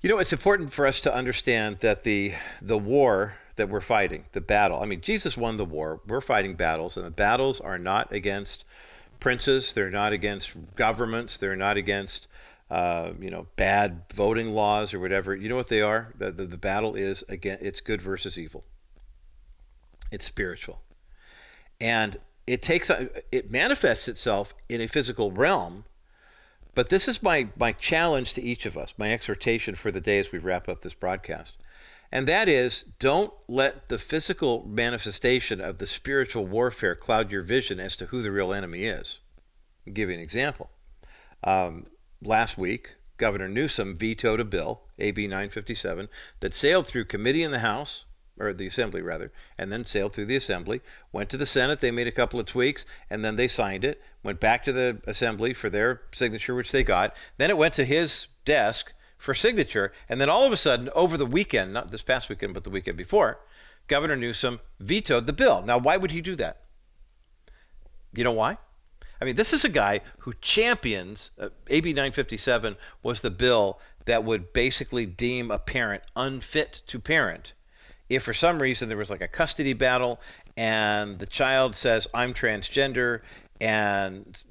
You know, it's important for us to understand that the the war that we're fighting, the battle. I mean, Jesus won the war. We're fighting battles, and the battles are not against princes. They're not against governments. They're not against uh, you know bad voting laws or whatever. You know what they are? The, the the battle is again. It's good versus evil. It's spiritual and it takes it manifests itself in a physical realm but this is my my challenge to each of us my exhortation for the day as we wrap up this broadcast. And that is don't let the physical manifestation of the spiritual warfare cloud your vision as to who the real enemy is. I'll give you an example. Um, last week governor newsom vetoed a bill ab 957 that sailed through committee in the house or the assembly rather, and then sailed through the assembly, went to the Senate, they made a couple of tweaks, and then they signed it, went back to the assembly for their signature, which they got. Then it went to his desk for signature, and then all of a sudden, over the weekend, not this past weekend, but the weekend before, Governor Newsom vetoed the bill. Now, why would he do that? You know why? I mean, this is a guy who champions uh, AB 957 was the bill that would basically deem a parent unfit to parent if for some reason there was like a custody battle and the child says, I'm transgender, and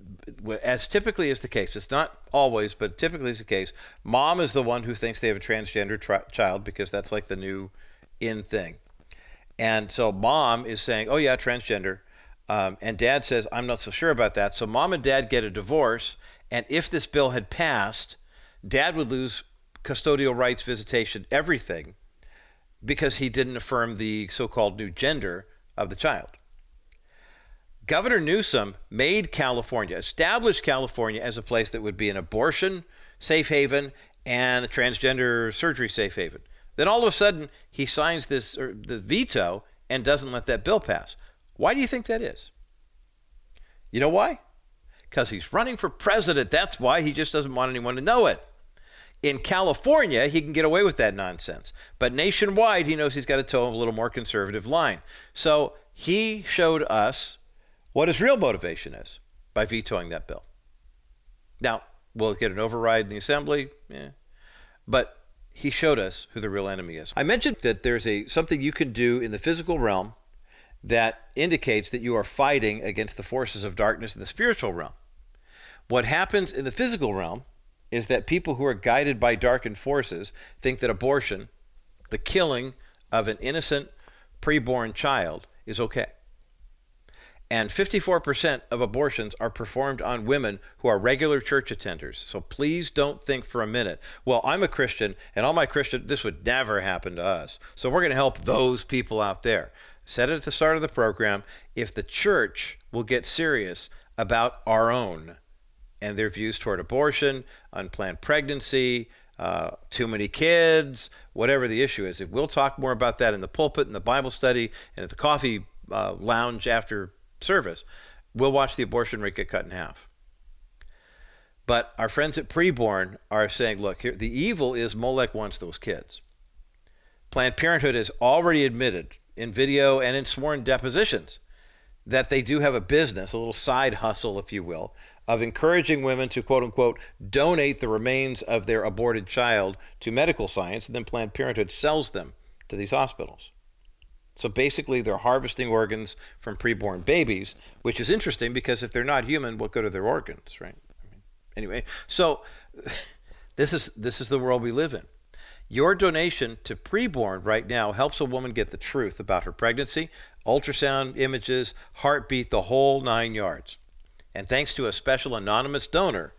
as typically is the case, it's not always, but typically is the case, mom is the one who thinks they have a transgender child because that's like the new in thing. And so mom is saying, oh, yeah, transgender. Um, and dad says, I'm not so sure about that. So mom and dad get a divorce. And if this bill had passed, dad would lose custodial rights, visitation, everything because he didn't affirm the so called new gender of the child. Governor Newsom made California, established California as a place that would be an abortion safe haven and a transgender surgery safe haven. Then all of a sudden, he signs this the veto and doesn't let that bill pass. Why do you think that is? You know why? Because he's running for president. That's why he just doesn't want anyone to know it. In California, he can get away with that nonsense. But nationwide, he knows he's got to toe a little more conservative line. So he showed us what his real motivation is by vetoing that bill. Now, will it get an override in the assembly? Yeah. But he showed us who the real enemy is. I mentioned that there's a something you can do in the physical realm that indicates that you are fighting against the forces of darkness in the spiritual realm. What happens in the physical realm is that people who are guided by darkened forces think that abortion, the killing of an innocent preborn child, is okay. And 54% of abortions are performed on women who are regular church attenders. So please don't think for a minute, well, I'm a Christian and all my Christian, this would never happen to us. So we're going to help those people out there. Said it at the start of the program if the church will get serious about our own and their views toward abortion, unplanned pregnancy, uh, too many kids, whatever the issue is. We'll talk more about that in the pulpit, in the Bible study, and at the coffee uh, lounge after service. We'll watch the abortion rate get cut in half. But our friends at Preborn are saying, look, here, the evil is Molech wants those kids. Planned Parenthood has already admitted in video and in sworn depositions that they do have a business, a little side hustle, if you will, of encouraging women to quote unquote donate the remains of their aborted child to medical science, and then Planned Parenthood sells them to these hospitals. So basically, they're harvesting organs from preborn babies, which is interesting because if they're not human, what good are their organs, right? I mean, anyway, so [LAUGHS] this is this is the world we live in. Your donation to preborn right now helps a woman get the truth about her pregnancy, ultrasound images, heartbeat, the whole nine yards. And thanks to a special anonymous donor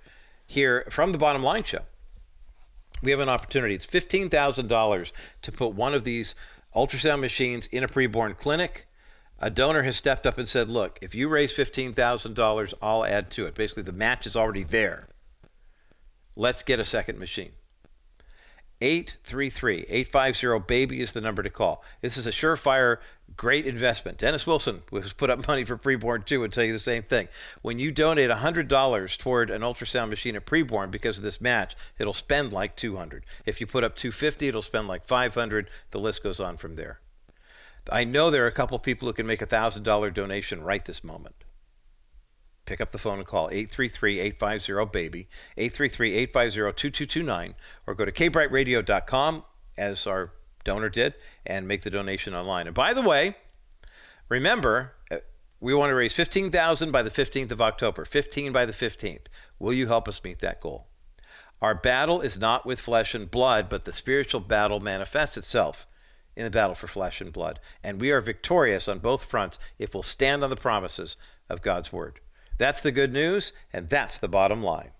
here from the Bottom Line Show, we have an opportunity. It's $15,000 to put one of these ultrasound machines in a preborn clinic. A donor has stepped up and said, Look, if you raise $15,000, I'll add to it. Basically, the match is already there. Let's get a second machine. 833 850 BABY is the number to call. This is a surefire, great investment. Dennis Wilson was put up [LAUGHS] money for preborn too would tell you the same thing. When you donate $100 toward an ultrasound machine at preborn because of this match, it'll spend like 200. If you put up 250, it'll spend like 500. The list goes on from there. I know there are a couple people who can make a $1,000 donation right this moment pick up the phone and call 833-850-BABY, 833-850-2229, or go to kbrightradio.com, as our donor did, and make the donation online. And by the way, remember, uh, we want to raise 15000 by the 15th of October, 15 by the 15th. Will you help us meet that goal? Our battle is not with flesh and blood, but the spiritual battle manifests itself in the battle for flesh and blood. And we are victorious on both fronts if we'll stand on the promises of God's word. That's the good news, and that's the bottom line.